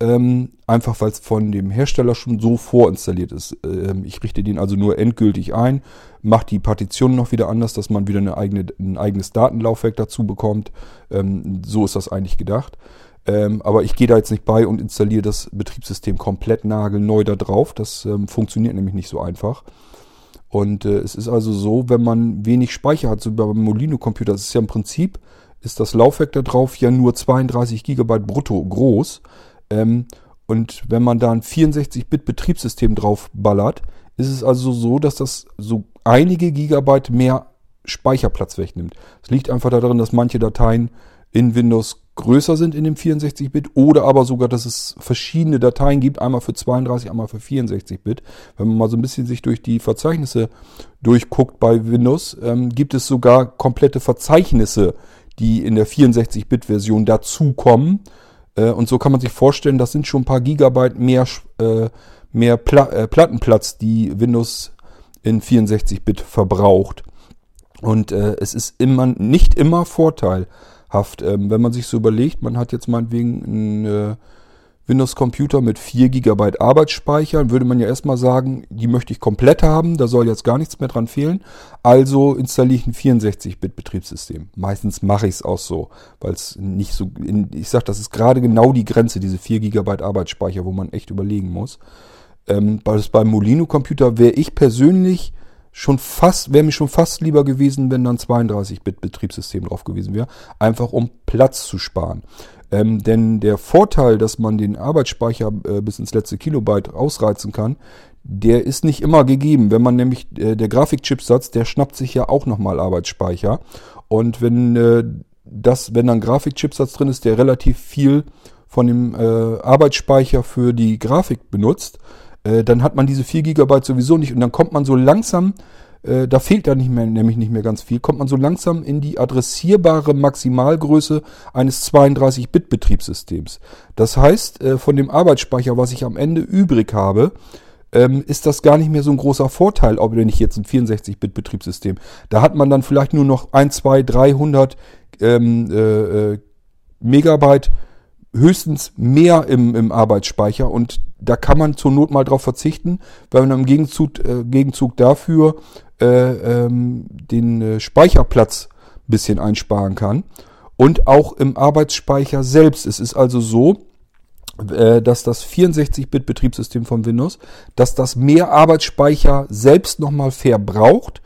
Ähm, einfach weil es von dem Hersteller schon so vorinstalliert ist. Ähm, ich richte den also nur endgültig ein, mache die Partition noch wieder anders, dass man wieder eine eigene, ein eigenes Datenlaufwerk dazu bekommt. Ähm, so ist das eigentlich gedacht. Ähm, aber ich gehe da jetzt nicht bei und installiere das Betriebssystem komplett nagelneu da drauf. Das ähm, funktioniert nämlich nicht so einfach. Und äh, es ist also so, wenn man wenig Speicher hat, so beim Molino-Computer, das ist ja im Prinzip, ist das Laufwerk da drauf ja nur 32 GB brutto groß. Ähm, und wenn man da ein 64-Bit-Betriebssystem drauf ballert, ist es also so, dass das so einige Gigabyte mehr Speicherplatz wegnimmt. Es liegt einfach darin, dass manche Dateien in Windows größer sind in dem 64-Bit oder aber sogar, dass es verschiedene Dateien gibt, einmal für 32, einmal für 64-Bit. Wenn man mal so ein bisschen sich durch die Verzeichnisse durchguckt bei Windows, ähm, gibt es sogar komplette Verzeichnisse, die in der 64-Bit-Version dazukommen. Äh, und so kann man sich vorstellen, das sind schon ein paar Gigabyte mehr, äh, mehr Pla äh, Plattenplatz, die Windows in 64-Bit verbraucht. Und äh, es ist immer nicht immer vorteilhaft. Ähm, wenn man sich so überlegt, man hat jetzt meinetwegen einen äh, Windows-Computer mit 4 GB Arbeitsspeicher, würde man ja erstmal sagen, die möchte ich komplett haben, da soll jetzt gar nichts mehr dran fehlen. Also installiere ich ein 64-Bit-Betriebssystem. Meistens mache ich es auch so, weil es nicht so, in, ich sage, das ist gerade genau die Grenze, diese 4 GB Arbeitsspeicher, wo man echt überlegen muss. Ähm, beim Molino-Computer wäre ich persönlich schon fast, wäre mir schon fast lieber gewesen, wenn dann 32-Bit-Betriebssystem drauf gewesen wäre. Einfach um Platz zu sparen. Ähm, denn der Vorteil, dass man den Arbeitsspeicher äh, bis ins letzte Kilobyte ausreizen kann, der ist nicht immer gegeben. Wenn man nämlich, äh, der Grafikchipsatz, der schnappt sich ja auch nochmal Arbeitsspeicher. Und wenn äh, das, wenn dann Grafikchipsatz drin ist, der relativ viel von dem äh, Arbeitsspeicher für die Grafik benutzt, äh, dann hat man diese 4 GB sowieso nicht und dann kommt man so langsam, äh, da fehlt da nicht mehr, nämlich nicht mehr ganz viel, kommt man so langsam in die adressierbare Maximalgröße eines 32-Bit-Betriebssystems. Das heißt, äh, von dem Arbeitsspeicher, was ich am Ende übrig habe, ähm, ist das gar nicht mehr so ein großer Vorteil, ob wenn ich jetzt ein 64-Bit-Betriebssystem. Da hat man dann vielleicht nur noch 1, 2, 300 ähm, äh, äh, Megabyte höchstens mehr im, im Arbeitsspeicher und da kann man zur Not mal drauf verzichten, weil man im Gegenzug, äh, Gegenzug dafür äh, ähm, den äh, Speicherplatz ein bisschen einsparen kann. Und auch im Arbeitsspeicher selbst. Es ist also so, äh, dass das 64-Bit-Betriebssystem von Windows, dass das mehr Arbeitsspeicher selbst nochmal verbraucht,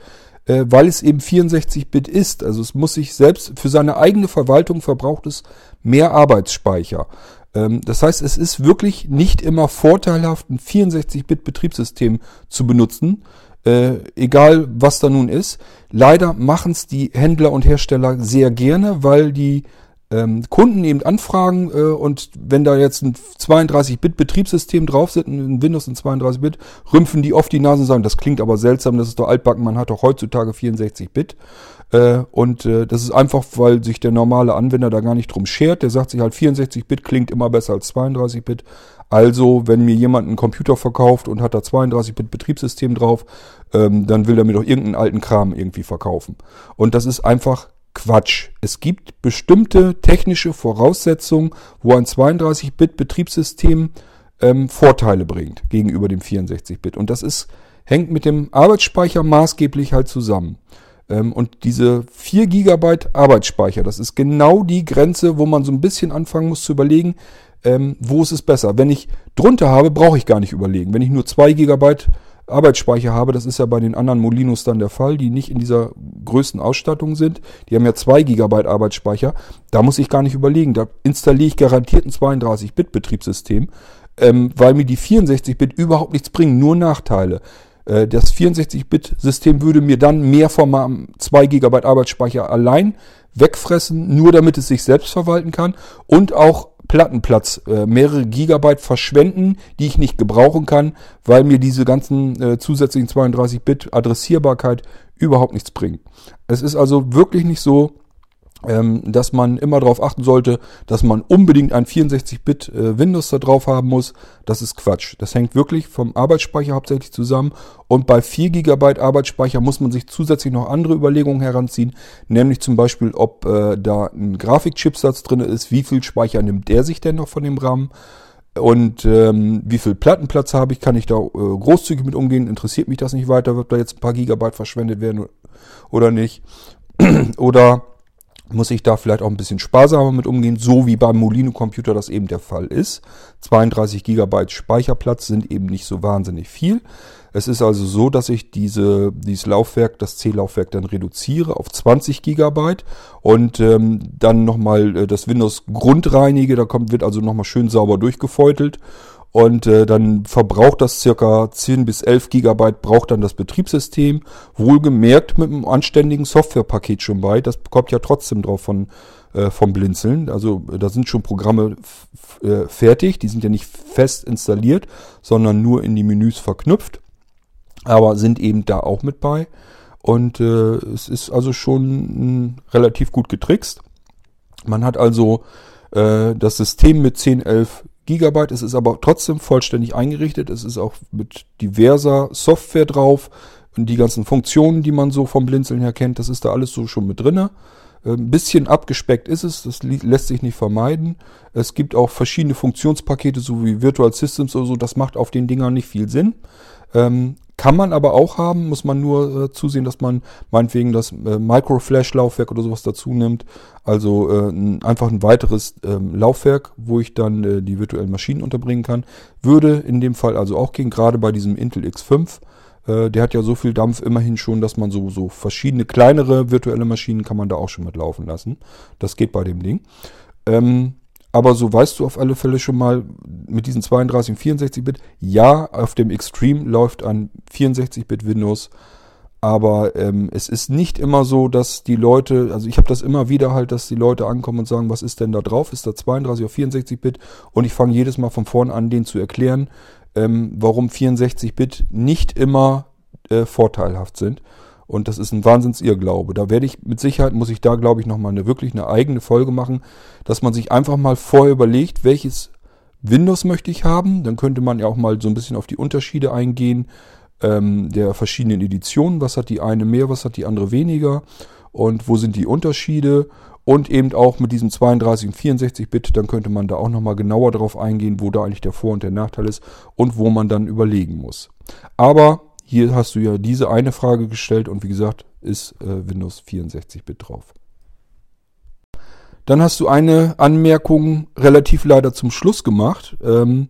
äh, weil es eben 64-Bit ist. Also es muss sich selbst für seine eigene Verwaltung verbraucht es mehr Arbeitsspeicher. Ähm, das heißt, es ist wirklich nicht immer vorteilhaft, ein 64-Bit-Betriebssystem zu benutzen, äh, egal was da nun ist. Leider machen es die Händler und Hersteller sehr gerne, weil die ähm, Kunden eben anfragen äh, und wenn da jetzt ein 32-Bit-Betriebssystem drauf sind, ein Windows in 32-Bit, rümpfen die oft die Nase und sagen, das klingt aber seltsam, das ist doch altbacken, man hat doch heutzutage 64-Bit. Äh, und äh, das ist einfach, weil sich der normale Anwender da gar nicht drum schert. Der sagt sich halt, 64-Bit klingt immer besser als 32-Bit. Also, wenn mir jemand einen Computer verkauft und hat da 32-Bit-Betriebssystem drauf, ähm, dann will er mir doch irgendeinen alten Kram irgendwie verkaufen. Und das ist einfach Quatsch. Es gibt bestimmte technische Voraussetzungen, wo ein 32-Bit-Betriebssystem ähm, Vorteile bringt gegenüber dem 64-Bit. Und das ist, hängt mit dem Arbeitsspeicher maßgeblich halt zusammen. Ähm, und diese 4 GB Arbeitsspeicher, das ist genau die Grenze, wo man so ein bisschen anfangen muss zu überlegen, ähm, wo ist es besser. Wenn ich drunter habe, brauche ich gar nicht überlegen. Wenn ich nur 2 GB Arbeitsspeicher habe, das ist ja bei den anderen Molinos dann der Fall, die nicht in dieser größten Ausstattung sind. Die haben ja 2 GB Arbeitsspeicher. Da muss ich gar nicht überlegen. Da installiere ich garantiert ein 32-Bit-Betriebssystem, ähm, weil mir die 64-Bit überhaupt nichts bringen, nur Nachteile. Äh, das 64-Bit-System würde mir dann mehr vom 2 GB Arbeitsspeicher allein wegfressen, nur damit es sich selbst verwalten kann und auch Plattenplatz, äh, mehrere Gigabyte verschwenden, die ich nicht gebrauchen kann, weil mir diese ganzen äh, zusätzlichen 32-Bit Adressierbarkeit überhaupt nichts bringt. Es ist also wirklich nicht so, dass man immer darauf achten sollte, dass man unbedingt ein 64-Bit äh, Windows da drauf haben muss. Das ist Quatsch. Das hängt wirklich vom Arbeitsspeicher hauptsächlich zusammen. Und bei 4 GB Arbeitsspeicher muss man sich zusätzlich noch andere Überlegungen heranziehen, nämlich zum Beispiel, ob äh, da ein Grafikchipsatz drin ist, wie viel Speicher nimmt der sich denn noch von dem RAM und ähm, wie viel Plattenplatz habe ich, kann ich da äh, großzügig mit umgehen, interessiert mich das nicht weiter, wird da jetzt ein paar Gigabyte verschwendet werden oder nicht. oder muss ich da vielleicht auch ein bisschen sparsamer mit umgehen, so wie beim Molino-Computer das eben der Fall ist. 32 GB Speicherplatz sind eben nicht so wahnsinnig viel. Es ist also so, dass ich diese, dieses Laufwerk, das C-Laufwerk dann reduziere auf 20 GB und ähm, dann nochmal äh, das Windows grundreinige. Da kommt, wird also nochmal schön sauber durchgefeutelt und äh, dann verbraucht das circa 10 bis 11 Gigabyte, braucht dann das Betriebssystem. Wohlgemerkt mit einem anständigen Softwarepaket schon bei. Das kommt ja trotzdem drauf von, äh, vom Blinzeln. Also da sind schon Programme äh, fertig. Die sind ja nicht fest installiert, sondern nur in die Menüs verknüpft. Aber sind eben da auch mit bei. Und äh, es ist also schon mh, relativ gut getrickst. Man hat also äh, das System mit 10, 11 Gigabyte. Es ist aber trotzdem vollständig eingerichtet. Es ist auch mit diverser Software drauf. Und die ganzen Funktionen, die man so vom Blinzeln her kennt, das ist da alles so schon mit drinne. Ein ähm, bisschen abgespeckt ist es, das lässt sich nicht vermeiden. Es gibt auch verschiedene Funktionspakete, so wie Virtual Systems oder so, das macht auf den Dingern nicht viel Sinn. Ähm, kann man aber auch haben, muss man nur äh, zusehen, dass man meinetwegen das äh, Micro-Flash-Laufwerk oder sowas dazu nimmt. Also äh, ein, einfach ein weiteres ähm, Laufwerk, wo ich dann äh, die virtuellen Maschinen unterbringen kann. Würde in dem Fall also auch gehen, gerade bei diesem Intel X5. Äh, der hat ja so viel Dampf immerhin schon, dass man so, so verschiedene kleinere virtuelle Maschinen kann man da auch schon mit laufen lassen. Das geht bei dem Ding. Ähm, aber so weißt du auf alle Fälle schon mal mit diesen 32 und 64-Bit, ja, auf dem Extreme läuft ein 64-Bit Windows, aber ähm, es ist nicht immer so, dass die Leute, also ich habe das immer wieder halt, dass die Leute ankommen und sagen, was ist denn da drauf? Ist da 32 oder 64-Bit? Und ich fange jedes Mal von vorn an, denen zu erklären, ähm, warum 64-Bit nicht immer äh, vorteilhaft sind. Und das ist ein Wahnsinns-Irrglaube. Da werde ich, mit Sicherheit muss ich da, glaube ich, nochmal eine, wirklich eine eigene Folge machen, dass man sich einfach mal vorher überlegt, welches Windows möchte ich haben. Dann könnte man ja auch mal so ein bisschen auf die Unterschiede eingehen ähm, der verschiedenen Editionen. Was hat die eine mehr, was hat die andere weniger? Und wo sind die Unterschiede? Und eben auch mit diesem 32 und 64 Bit, dann könnte man da auch nochmal genauer drauf eingehen, wo da eigentlich der Vor- und der Nachteil ist und wo man dann überlegen muss. Aber hier hast du ja diese eine Frage gestellt und wie gesagt, ist äh, Windows 64-Bit drauf. Dann hast du eine Anmerkung relativ leider zum Schluss gemacht. Ähm,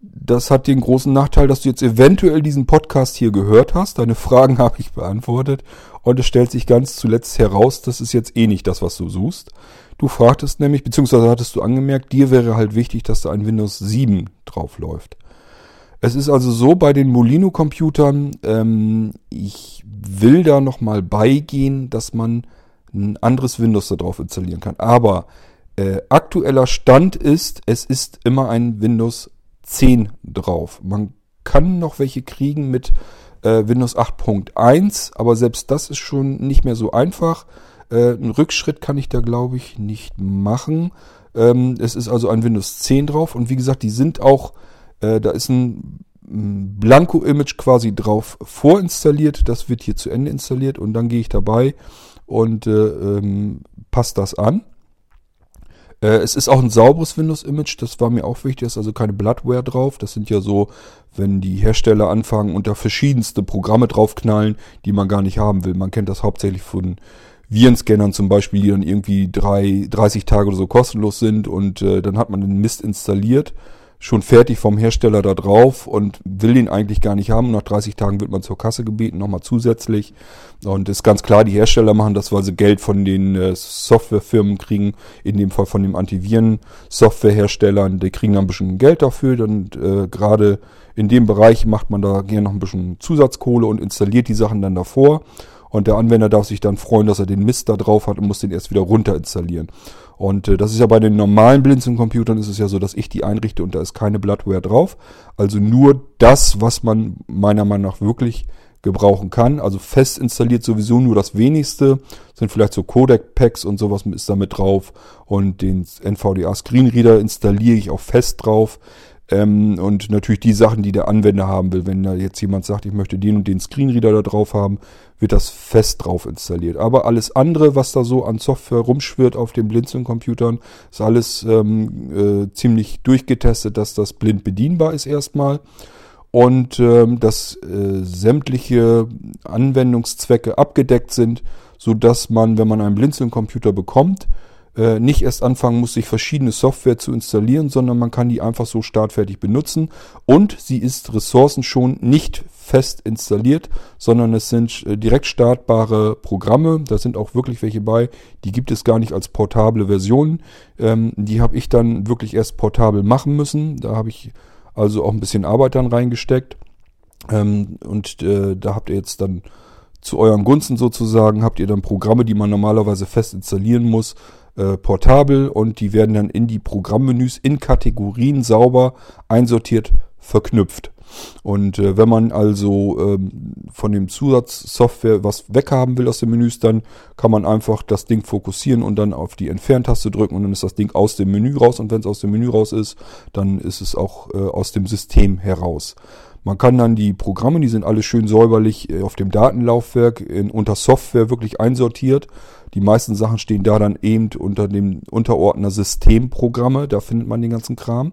das hat den großen Nachteil, dass du jetzt eventuell diesen Podcast hier gehört hast. Deine Fragen habe ich beantwortet. Und es stellt sich ganz zuletzt heraus, das ist jetzt eh nicht das, was du suchst. Du fragtest nämlich, beziehungsweise hattest du angemerkt, dir wäre halt wichtig, dass da ein Windows 7 drauf läuft. Es ist also so bei den Molino-Computern, ähm, ich will da nochmal beigehen, dass man ein anderes Windows da drauf installieren kann. Aber äh, aktueller Stand ist, es ist immer ein Windows 10 drauf. Man kann noch welche kriegen mit äh, Windows 8.1, aber selbst das ist schon nicht mehr so einfach. Äh, einen Rückschritt kann ich da, glaube ich, nicht machen. Ähm, es ist also ein Windows 10 drauf und wie gesagt, die sind auch äh, da ist ein Blanco-Image quasi drauf vorinstalliert. Das wird hier zu Ende installiert und dann gehe ich dabei und äh, ähm, passe das an. Äh, es ist auch ein sauberes Windows-Image, das war mir auch wichtig, da ist also keine Bloodware drauf. Das sind ja so, wenn die Hersteller anfangen und da verschiedenste Programme draufknallen, die man gar nicht haben will. Man kennt das hauptsächlich von Virenscannern zum Beispiel, die dann irgendwie drei, 30 Tage oder so kostenlos sind und äh, dann hat man den Mist installiert schon fertig vom Hersteller da drauf und will den eigentlich gar nicht haben. Nach 30 Tagen wird man zur Kasse gebeten, nochmal zusätzlich. Und ist ganz klar, die Hersteller machen das, weil sie Geld von den äh, Softwarefirmen kriegen, in dem Fall von den Antiviren-Softwareherstellern. Die kriegen dann ein bisschen Geld dafür. Und äh, gerade in dem Bereich macht man da gerne noch ein bisschen Zusatzkohle und installiert die Sachen dann davor. Und der Anwender darf sich dann freuen, dass er den Mist da drauf hat und muss den erst wieder runter installieren. Und äh, das ist ja bei den normalen Blinzeln-Computern ist es ja so, dass ich die einrichte und da ist keine Bloodware drauf. Also nur das, was man meiner Meinung nach wirklich gebrauchen kann. Also fest installiert sowieso nur das wenigste. Sind vielleicht so Codec-Packs und sowas ist da mit drauf. Und den NVDA Screenreader installiere ich auch fest drauf. Ähm, und natürlich die Sachen, die der Anwender haben will. Wenn da jetzt jemand sagt, ich möchte den und den Screenreader da drauf haben, wird das fest drauf installiert. Aber alles andere, was da so an Software rumschwirrt auf den Blinzeln-Computern, ist alles ähm, äh, ziemlich durchgetestet, dass das blind bedienbar ist erstmal. Und ähm, dass äh, sämtliche Anwendungszwecke abgedeckt sind, sodass man, wenn man einen Blinzeln-Computer bekommt, äh, nicht erst anfangen muss, sich verschiedene Software zu installieren, sondern man kann die einfach so startfertig benutzen. Und sie ist Ressourcen schon nicht fest installiert, sondern es sind äh, direkt startbare Programme. Da sind auch wirklich welche bei, die gibt es gar nicht als portable Versionen. Ähm, die habe ich dann wirklich erst portabel machen müssen. Da habe ich also auch ein bisschen Arbeit dann reingesteckt. Ähm, und äh, da habt ihr jetzt dann zu euren Gunsten sozusagen, habt ihr dann Programme, die man normalerweise fest installieren muss, äh, portabel und die werden dann in die Programmmenüs in Kategorien sauber einsortiert verknüpft. Und äh, wenn man also ähm, von dem Zusatzsoftware was weghaben will aus den Menüs, dann kann man einfach das Ding fokussieren und dann auf die Entferntaste drücken und dann ist das Ding aus dem Menü raus. Und wenn es aus dem Menü raus ist, dann ist es auch äh, aus dem System heraus. Man kann dann die Programme, die sind alle schön säuberlich äh, auf dem Datenlaufwerk in, unter Software wirklich einsortiert. Die meisten Sachen stehen da dann eben unter dem Unterordner Systemprogramme. Da findet man den ganzen Kram.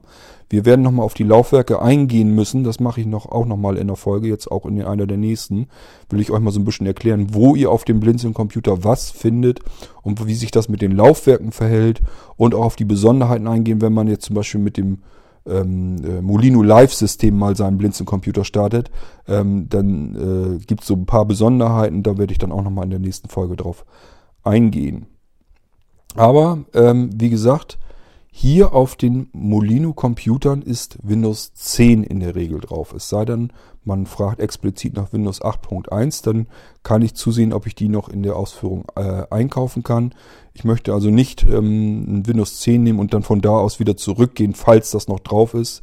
Wir werden nochmal auf die Laufwerke eingehen müssen. Das mache ich noch, auch nochmal in der Folge, jetzt auch in einer der nächsten. Will ich euch mal so ein bisschen erklären, wo ihr auf dem Blinzeln-Computer was findet und wie sich das mit den Laufwerken verhält und auch auf die Besonderheiten eingehen, wenn man jetzt zum Beispiel mit dem ähm, äh, Molino Live-System mal seinen Blinzeln-Computer startet, ähm, dann äh, gibt es so ein paar Besonderheiten, da werde ich dann auch nochmal in der nächsten Folge drauf eingehen. Aber ähm, wie gesagt, hier auf den Molino-Computern ist Windows 10 in der Regel drauf. Es sei denn, man fragt explizit nach Windows 8.1, dann kann ich zusehen, ob ich die noch in der Ausführung äh, einkaufen kann. Ich möchte also nicht ähm, Windows 10 nehmen und dann von da aus wieder zurückgehen, falls das noch drauf ist.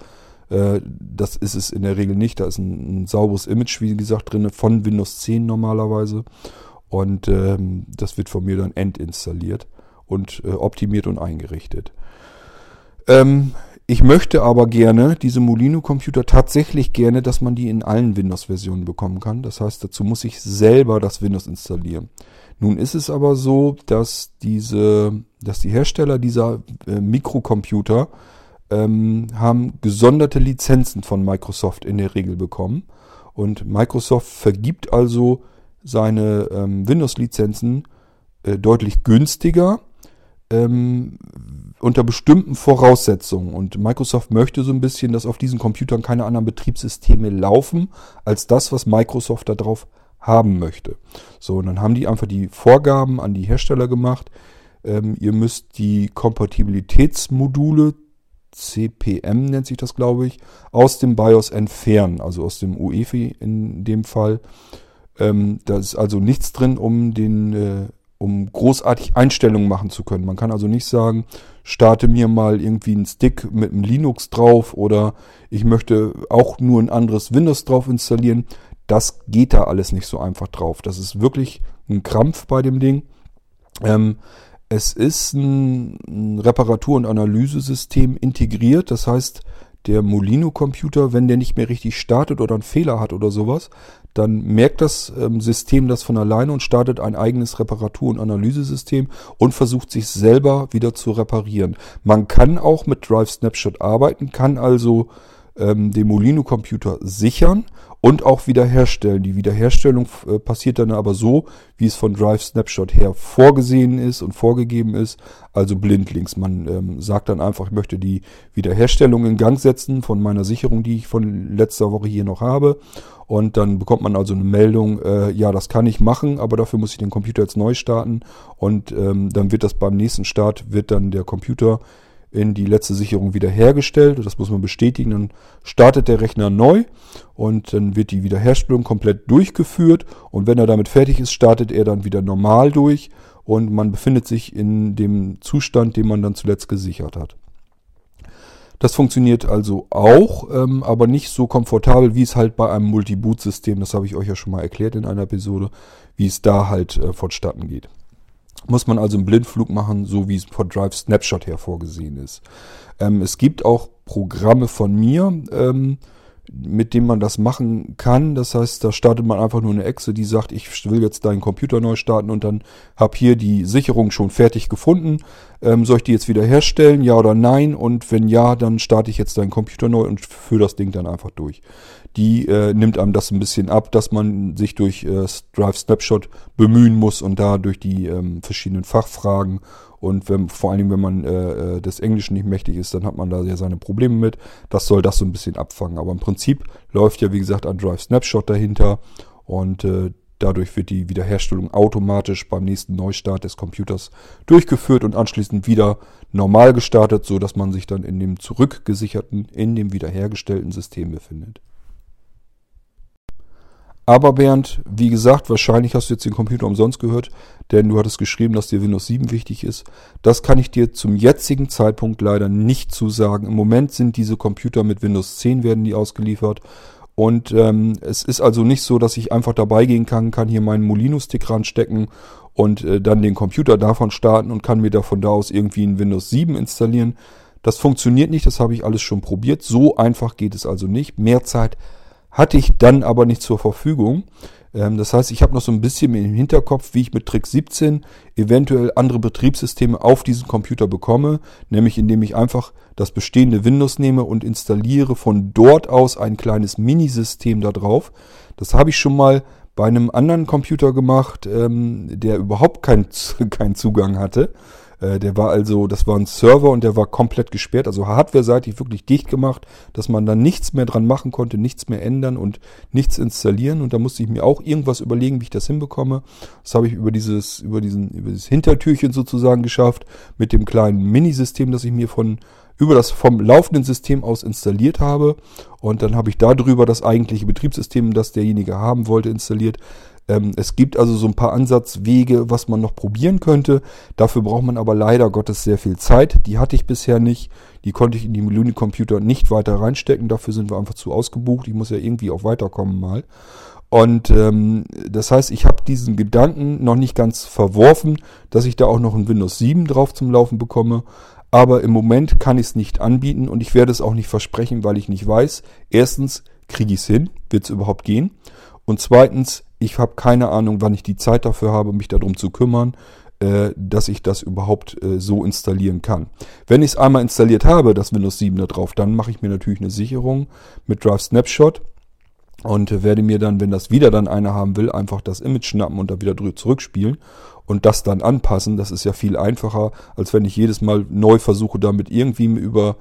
Äh, das ist es in der Regel nicht. Da ist ein, ein sauberes Image, wie gesagt, drin von Windows 10 normalerweise. Und ähm, das wird von mir dann endinstalliert und äh, optimiert und eingerichtet. Ähm, ich möchte aber gerne diese Molino-Computer tatsächlich gerne, dass man die in allen Windows-Versionen bekommen kann. Das heißt, dazu muss ich selber das Windows installieren. Nun ist es aber so, dass diese, dass die Hersteller dieser äh, Mikrocomputer ähm, haben gesonderte Lizenzen von Microsoft in der Regel bekommen. Und Microsoft vergibt also seine ähm, Windows-Lizenzen äh, deutlich günstiger ähm, unter bestimmten Voraussetzungen. Und Microsoft möchte so ein bisschen, dass auf diesen Computern keine anderen Betriebssysteme laufen, als das, was Microsoft darauf haben möchte. So, und dann haben die einfach die Vorgaben an die Hersteller gemacht. Ähm, ihr müsst die Kompatibilitätsmodule, CPM nennt sich das, glaube ich, aus dem BIOS entfernen, also aus dem UEFI in dem Fall. Ähm, da ist also nichts drin, um den äh, um großartig Einstellungen machen zu können. Man kann also nicht sagen, starte mir mal irgendwie einen Stick mit einem Linux drauf oder ich möchte auch nur ein anderes Windows drauf installieren. Das geht da alles nicht so einfach drauf. Das ist wirklich ein Krampf bei dem Ding. Ähm, es ist ein, ein Reparatur- und Analysesystem integriert. Das heißt, der Molino-Computer, wenn der nicht mehr richtig startet oder einen Fehler hat oder sowas, dann merkt das ähm, System das von alleine und startet ein eigenes Reparatur- und Analysesystem und versucht sich selber wieder zu reparieren. Man kann auch mit Drive Snapshot arbeiten, kann also ähm, den Molino-Computer sichern und auch wiederherstellen. Die Wiederherstellung äh, passiert dann aber so, wie es von Drive Snapshot her vorgesehen ist und vorgegeben ist, also blindlings. Man ähm, sagt dann einfach, ich möchte die Wiederherstellung in Gang setzen von meiner Sicherung, die ich von letzter Woche hier noch habe. Und dann bekommt man also eine Meldung, äh, ja, das kann ich machen, aber dafür muss ich den Computer jetzt neu starten. Und ähm, dann wird das beim nächsten Start, wird dann der Computer in die letzte Sicherung wiederhergestellt. Das muss man bestätigen. Dann startet der Rechner neu und dann wird die Wiederherstellung komplett durchgeführt. Und wenn er damit fertig ist, startet er dann wieder normal durch und man befindet sich in dem Zustand, den man dann zuletzt gesichert hat. Das funktioniert also auch, ähm, aber nicht so komfortabel, wie es halt bei einem Multi-Boot-System, das habe ich euch ja schon mal erklärt in einer Episode, wie es da halt äh, vonstatten geht muss man also einen Blindflug machen, so wie es von Drive Snapshot her vorgesehen ist. Ähm, es gibt auch Programme von mir, ähm, mit dem man das machen kann. Das heißt, da startet man einfach nur eine Exe, die sagt, ich will jetzt deinen Computer neu starten und dann habe hier die Sicherung schon fertig gefunden. Ähm, soll ich die jetzt wieder herstellen, ja oder nein? Und wenn ja, dann starte ich jetzt deinen Computer neu und führe das Ding dann einfach durch. Die äh, nimmt einem das ein bisschen ab, dass man sich durch äh, Drive Snapshot bemühen muss und da durch die ähm, verschiedenen Fachfragen und wenn, vor allen Dingen, wenn man äh, äh, des Englischen nicht mächtig ist, dann hat man da ja seine Probleme mit. Das soll das so ein bisschen abfangen. Aber im Prinzip läuft ja, wie gesagt, ein Drive Snapshot dahinter und äh, dadurch wird die Wiederherstellung automatisch beim nächsten Neustart des Computers durchgeführt und anschließend wieder normal gestartet, so dass man sich dann in dem zurückgesicherten, in dem wiederhergestellten System befindet. Aber Bernd, wie gesagt, wahrscheinlich hast du jetzt den Computer umsonst gehört, denn du hattest geschrieben, dass dir Windows 7 wichtig ist. Das kann ich dir zum jetzigen Zeitpunkt leider nicht zusagen. Im Moment sind diese Computer mit Windows 10 werden die ausgeliefert. Und ähm, es ist also nicht so, dass ich einfach dabei gehen kann, kann hier meinen Molino-Stick ranstecken und äh, dann den Computer davon starten und kann mir da von da aus irgendwie ein Windows 7 installieren. Das funktioniert nicht, das habe ich alles schon probiert. So einfach geht es also nicht. Mehr Zeit hatte ich dann aber nicht zur Verfügung. Ähm, das heißt, ich habe noch so ein bisschen im Hinterkopf, wie ich mit Trick 17 eventuell andere Betriebssysteme auf diesen Computer bekomme, nämlich indem ich einfach das bestehende Windows nehme und installiere von dort aus ein kleines Minisystem da drauf. Das habe ich schon mal bei einem anderen Computer gemacht, ähm, der überhaupt keinen kein Zugang hatte. Äh, der war also, das war ein Server und der war komplett gesperrt, also hardware-seitig wirklich dicht gemacht, dass man dann nichts mehr dran machen konnte, nichts mehr ändern und nichts installieren. Und da musste ich mir auch irgendwas überlegen, wie ich das hinbekomme. Das habe ich über dieses, über diesen, über dieses Hintertürchen sozusagen geschafft, mit dem kleinen Minisystem, das ich mir von über das vom laufenden System aus installiert habe. Und dann habe ich darüber das eigentliche Betriebssystem, das derjenige haben wollte, installiert. Ähm, es gibt also so ein paar Ansatzwege, was man noch probieren könnte. Dafür braucht man aber leider Gottes sehr viel Zeit. Die hatte ich bisher nicht. Die konnte ich in die Luni Computer nicht weiter reinstecken. Dafür sind wir einfach zu ausgebucht. Ich muss ja irgendwie auch weiterkommen mal. Und ähm, das heißt, ich habe diesen Gedanken noch nicht ganz verworfen, dass ich da auch noch ein Windows 7 drauf zum Laufen bekomme. Aber im Moment kann ich es nicht anbieten und ich werde es auch nicht versprechen, weil ich nicht weiß. Erstens, kriege ich es hin? Wird es überhaupt gehen? Und zweitens, ich habe keine Ahnung, wann ich die Zeit dafür habe, mich darum zu kümmern, äh, dass ich das überhaupt äh, so installieren kann. Wenn ich es einmal installiert habe, das Windows 7 da drauf, dann mache ich mir natürlich eine Sicherung mit Drive Snapshot und werde mir dann, wenn das wieder dann einer haben will, einfach das Image schnappen und da wieder zurückspielen und das dann anpassen. Das ist ja viel einfacher, als wenn ich jedes Mal neu versuche, damit irgendwie über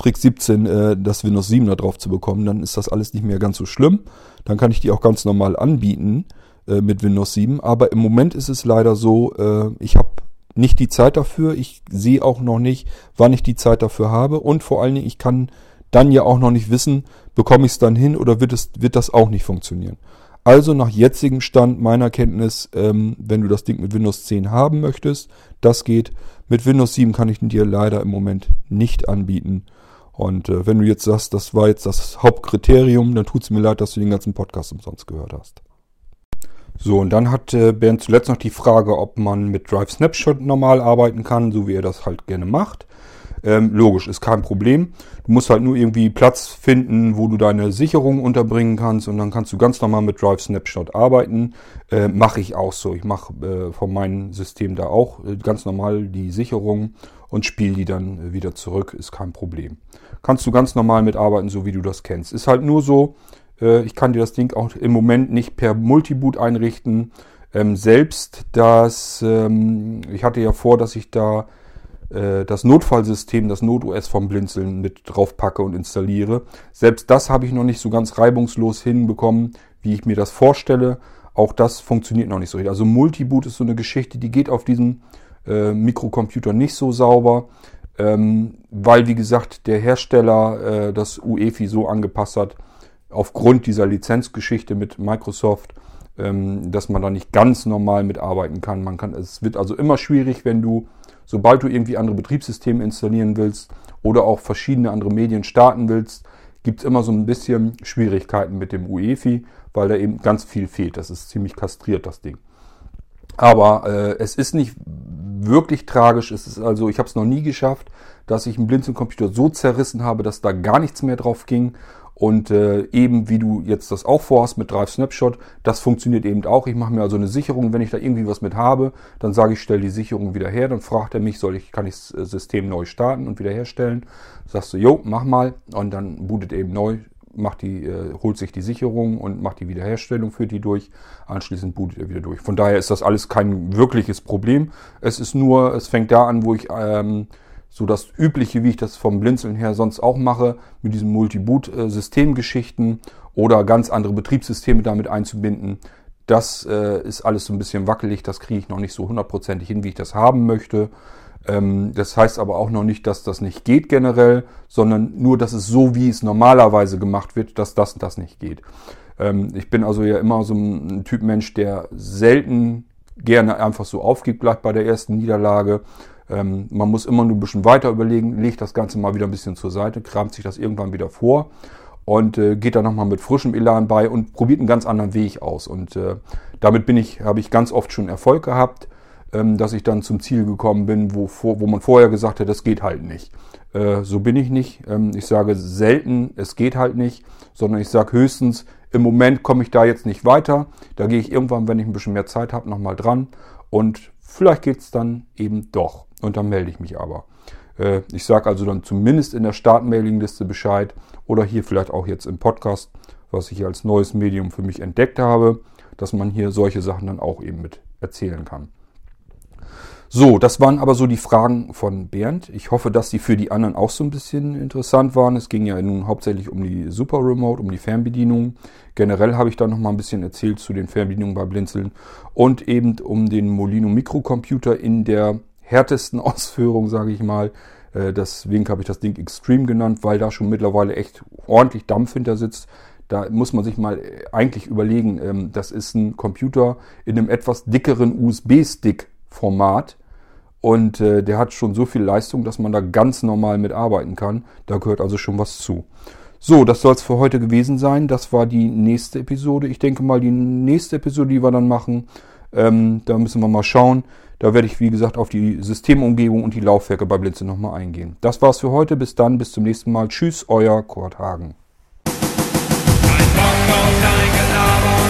Trick 17 äh, das Windows 7 da drauf zu bekommen, dann ist das alles nicht mehr ganz so schlimm. Dann kann ich die auch ganz normal anbieten äh, mit Windows 7. Aber im Moment ist es leider so, äh, ich habe nicht die Zeit dafür. Ich sehe auch noch nicht, wann ich die Zeit dafür habe. Und vor allen Dingen, ich kann dann ja auch noch nicht wissen, bekomme ich es dann hin oder wird, es, wird das auch nicht funktionieren. Also nach jetzigem Stand meiner Kenntnis, ähm, wenn du das Ding mit Windows 10 haben möchtest, das geht. Mit Windows 7 kann ich dir leider im Moment nicht anbieten. Und äh, wenn du jetzt sagst, das war jetzt das Hauptkriterium, dann tut es mir leid, dass du den ganzen Podcast umsonst gehört hast. So, und dann hat äh, Bernd zuletzt noch die Frage, ob man mit Drive Snapshot normal arbeiten kann, so wie er das halt gerne macht. Ähm, logisch, ist kein Problem. Du musst halt nur irgendwie Platz finden, wo du deine Sicherung unterbringen kannst und dann kannst du ganz normal mit Drive Snapshot arbeiten. Äh, mache ich auch so. Ich mache äh, von meinem System da auch äh, ganz normal die Sicherung und spiele die dann äh, wieder zurück, ist kein Problem kannst du ganz normal mitarbeiten, so wie du das kennst. Ist halt nur so, äh, ich kann dir das Ding auch im Moment nicht per Multiboot einrichten. Ähm, selbst das, ähm, ich hatte ja vor, dass ich da äh, das Notfallsystem, das NotOS vom Blinzeln mit drauf packe und installiere. Selbst das habe ich noch nicht so ganz reibungslos hinbekommen, wie ich mir das vorstelle. Auch das funktioniert noch nicht so richtig. Also Multiboot ist so eine Geschichte, die geht auf diesem äh, Mikrocomputer nicht so sauber ähm, weil, wie gesagt, der Hersteller äh, das UEFI so angepasst hat, aufgrund dieser Lizenzgeschichte mit Microsoft, ähm, dass man da nicht ganz normal mitarbeiten kann. Man kann. Es wird also immer schwierig, wenn du, sobald du irgendwie andere Betriebssysteme installieren willst oder auch verschiedene andere Medien starten willst, gibt es immer so ein bisschen Schwierigkeiten mit dem UEFI, weil da eben ganz viel fehlt. Das ist ziemlich kastriert, das Ding. Aber äh, es ist nicht wirklich tragisch. Es ist also, ich habe es noch nie geschafft, dass ich einen Blinzeln-Computer so zerrissen habe, dass da gar nichts mehr drauf ging. Und äh, eben wie du jetzt das auch vorhast mit Drive Snapshot, das funktioniert eben auch. Ich mache mir also eine Sicherung, wenn ich da irgendwie was mit habe, dann sage ich, stell die Sicherung wieder her. Dann fragt er mich, soll ich, kann ich das äh, System neu starten und wiederherstellen? Sagst du, jo, mach mal. Und dann bootet eben neu, macht die, äh, holt sich die Sicherung und macht die Wiederherstellung, führt die durch. Anschließend bootet er wieder durch. Von daher ist das alles kein wirkliches Problem. Es ist nur, es fängt da an, wo ich ähm, so das Übliche, wie ich das vom Blinzeln her sonst auch mache, mit diesen Multi-Boot-Systemgeschichten oder ganz andere Betriebssysteme damit einzubinden. Das äh, ist alles so ein bisschen wackelig, das kriege ich noch nicht so hundertprozentig hin, wie ich das haben möchte. Ähm, das heißt aber auch noch nicht, dass das nicht geht generell, sondern nur, dass es so, wie es normalerweise gemacht wird, dass das und das nicht geht. Ähm, ich bin also ja immer so ein Typ Mensch, der selten gerne einfach so aufgibt gleich bei der ersten Niederlage, ähm, man muss immer nur ein bisschen weiter überlegen, legt das Ganze mal wieder ein bisschen zur Seite, kramt sich das irgendwann wieder vor und äh, geht da nochmal mit frischem Elan bei und probiert einen ganz anderen Weg aus. Und äh, damit bin ich, habe ich ganz oft schon Erfolg gehabt, dass ich dann zum Ziel gekommen bin, wo, wo man vorher gesagt hat, das geht halt nicht. Äh, so bin ich nicht. Ähm, ich sage selten, es geht halt nicht, sondern ich sage höchstens, im Moment komme ich da jetzt nicht weiter. Da gehe ich irgendwann, wenn ich ein bisschen mehr Zeit habe, nochmal dran. Und vielleicht geht es dann eben doch. Und dann melde ich mich aber. Äh, ich sage also dann zumindest in der Start-Mailing-Liste Bescheid oder hier vielleicht auch jetzt im Podcast, was ich als neues Medium für mich entdeckt habe, dass man hier solche Sachen dann auch eben mit erzählen kann. So, das waren aber so die Fragen von Bernd. Ich hoffe, dass die für die anderen auch so ein bisschen interessant waren. Es ging ja nun hauptsächlich um die Super Remote, um die Fernbedienung. Generell habe ich da noch mal ein bisschen erzählt zu den Fernbedienungen bei Blinzeln und eben um den Molino Mikrocomputer in der härtesten Ausführung, sage ich mal. Äh, deswegen habe ich das Ding Extreme genannt, weil da schon mittlerweile echt ordentlich Dampf hinter sitzt. Da muss man sich mal äh, eigentlich überlegen, ähm, das ist ein Computer in einem etwas dickeren USB-Stick-Format und äh, der hat schon so viel Leistung, dass man da ganz normal mitarbeiten kann. Da gehört also schon was zu. So, das soll es für heute gewesen sein. Das war die nächste Episode. Ich denke mal, die nächste Episode, die wir dann machen, ähm, da müssen wir mal schauen. Da werde ich, wie gesagt, auf die Systemumgebung und die Laufwerke bei Blinze nochmal eingehen. Das war's für heute. Bis dann, bis zum nächsten Mal. Tschüss, euer Kurt Hagen. Kein Bock auf dein Gelaber,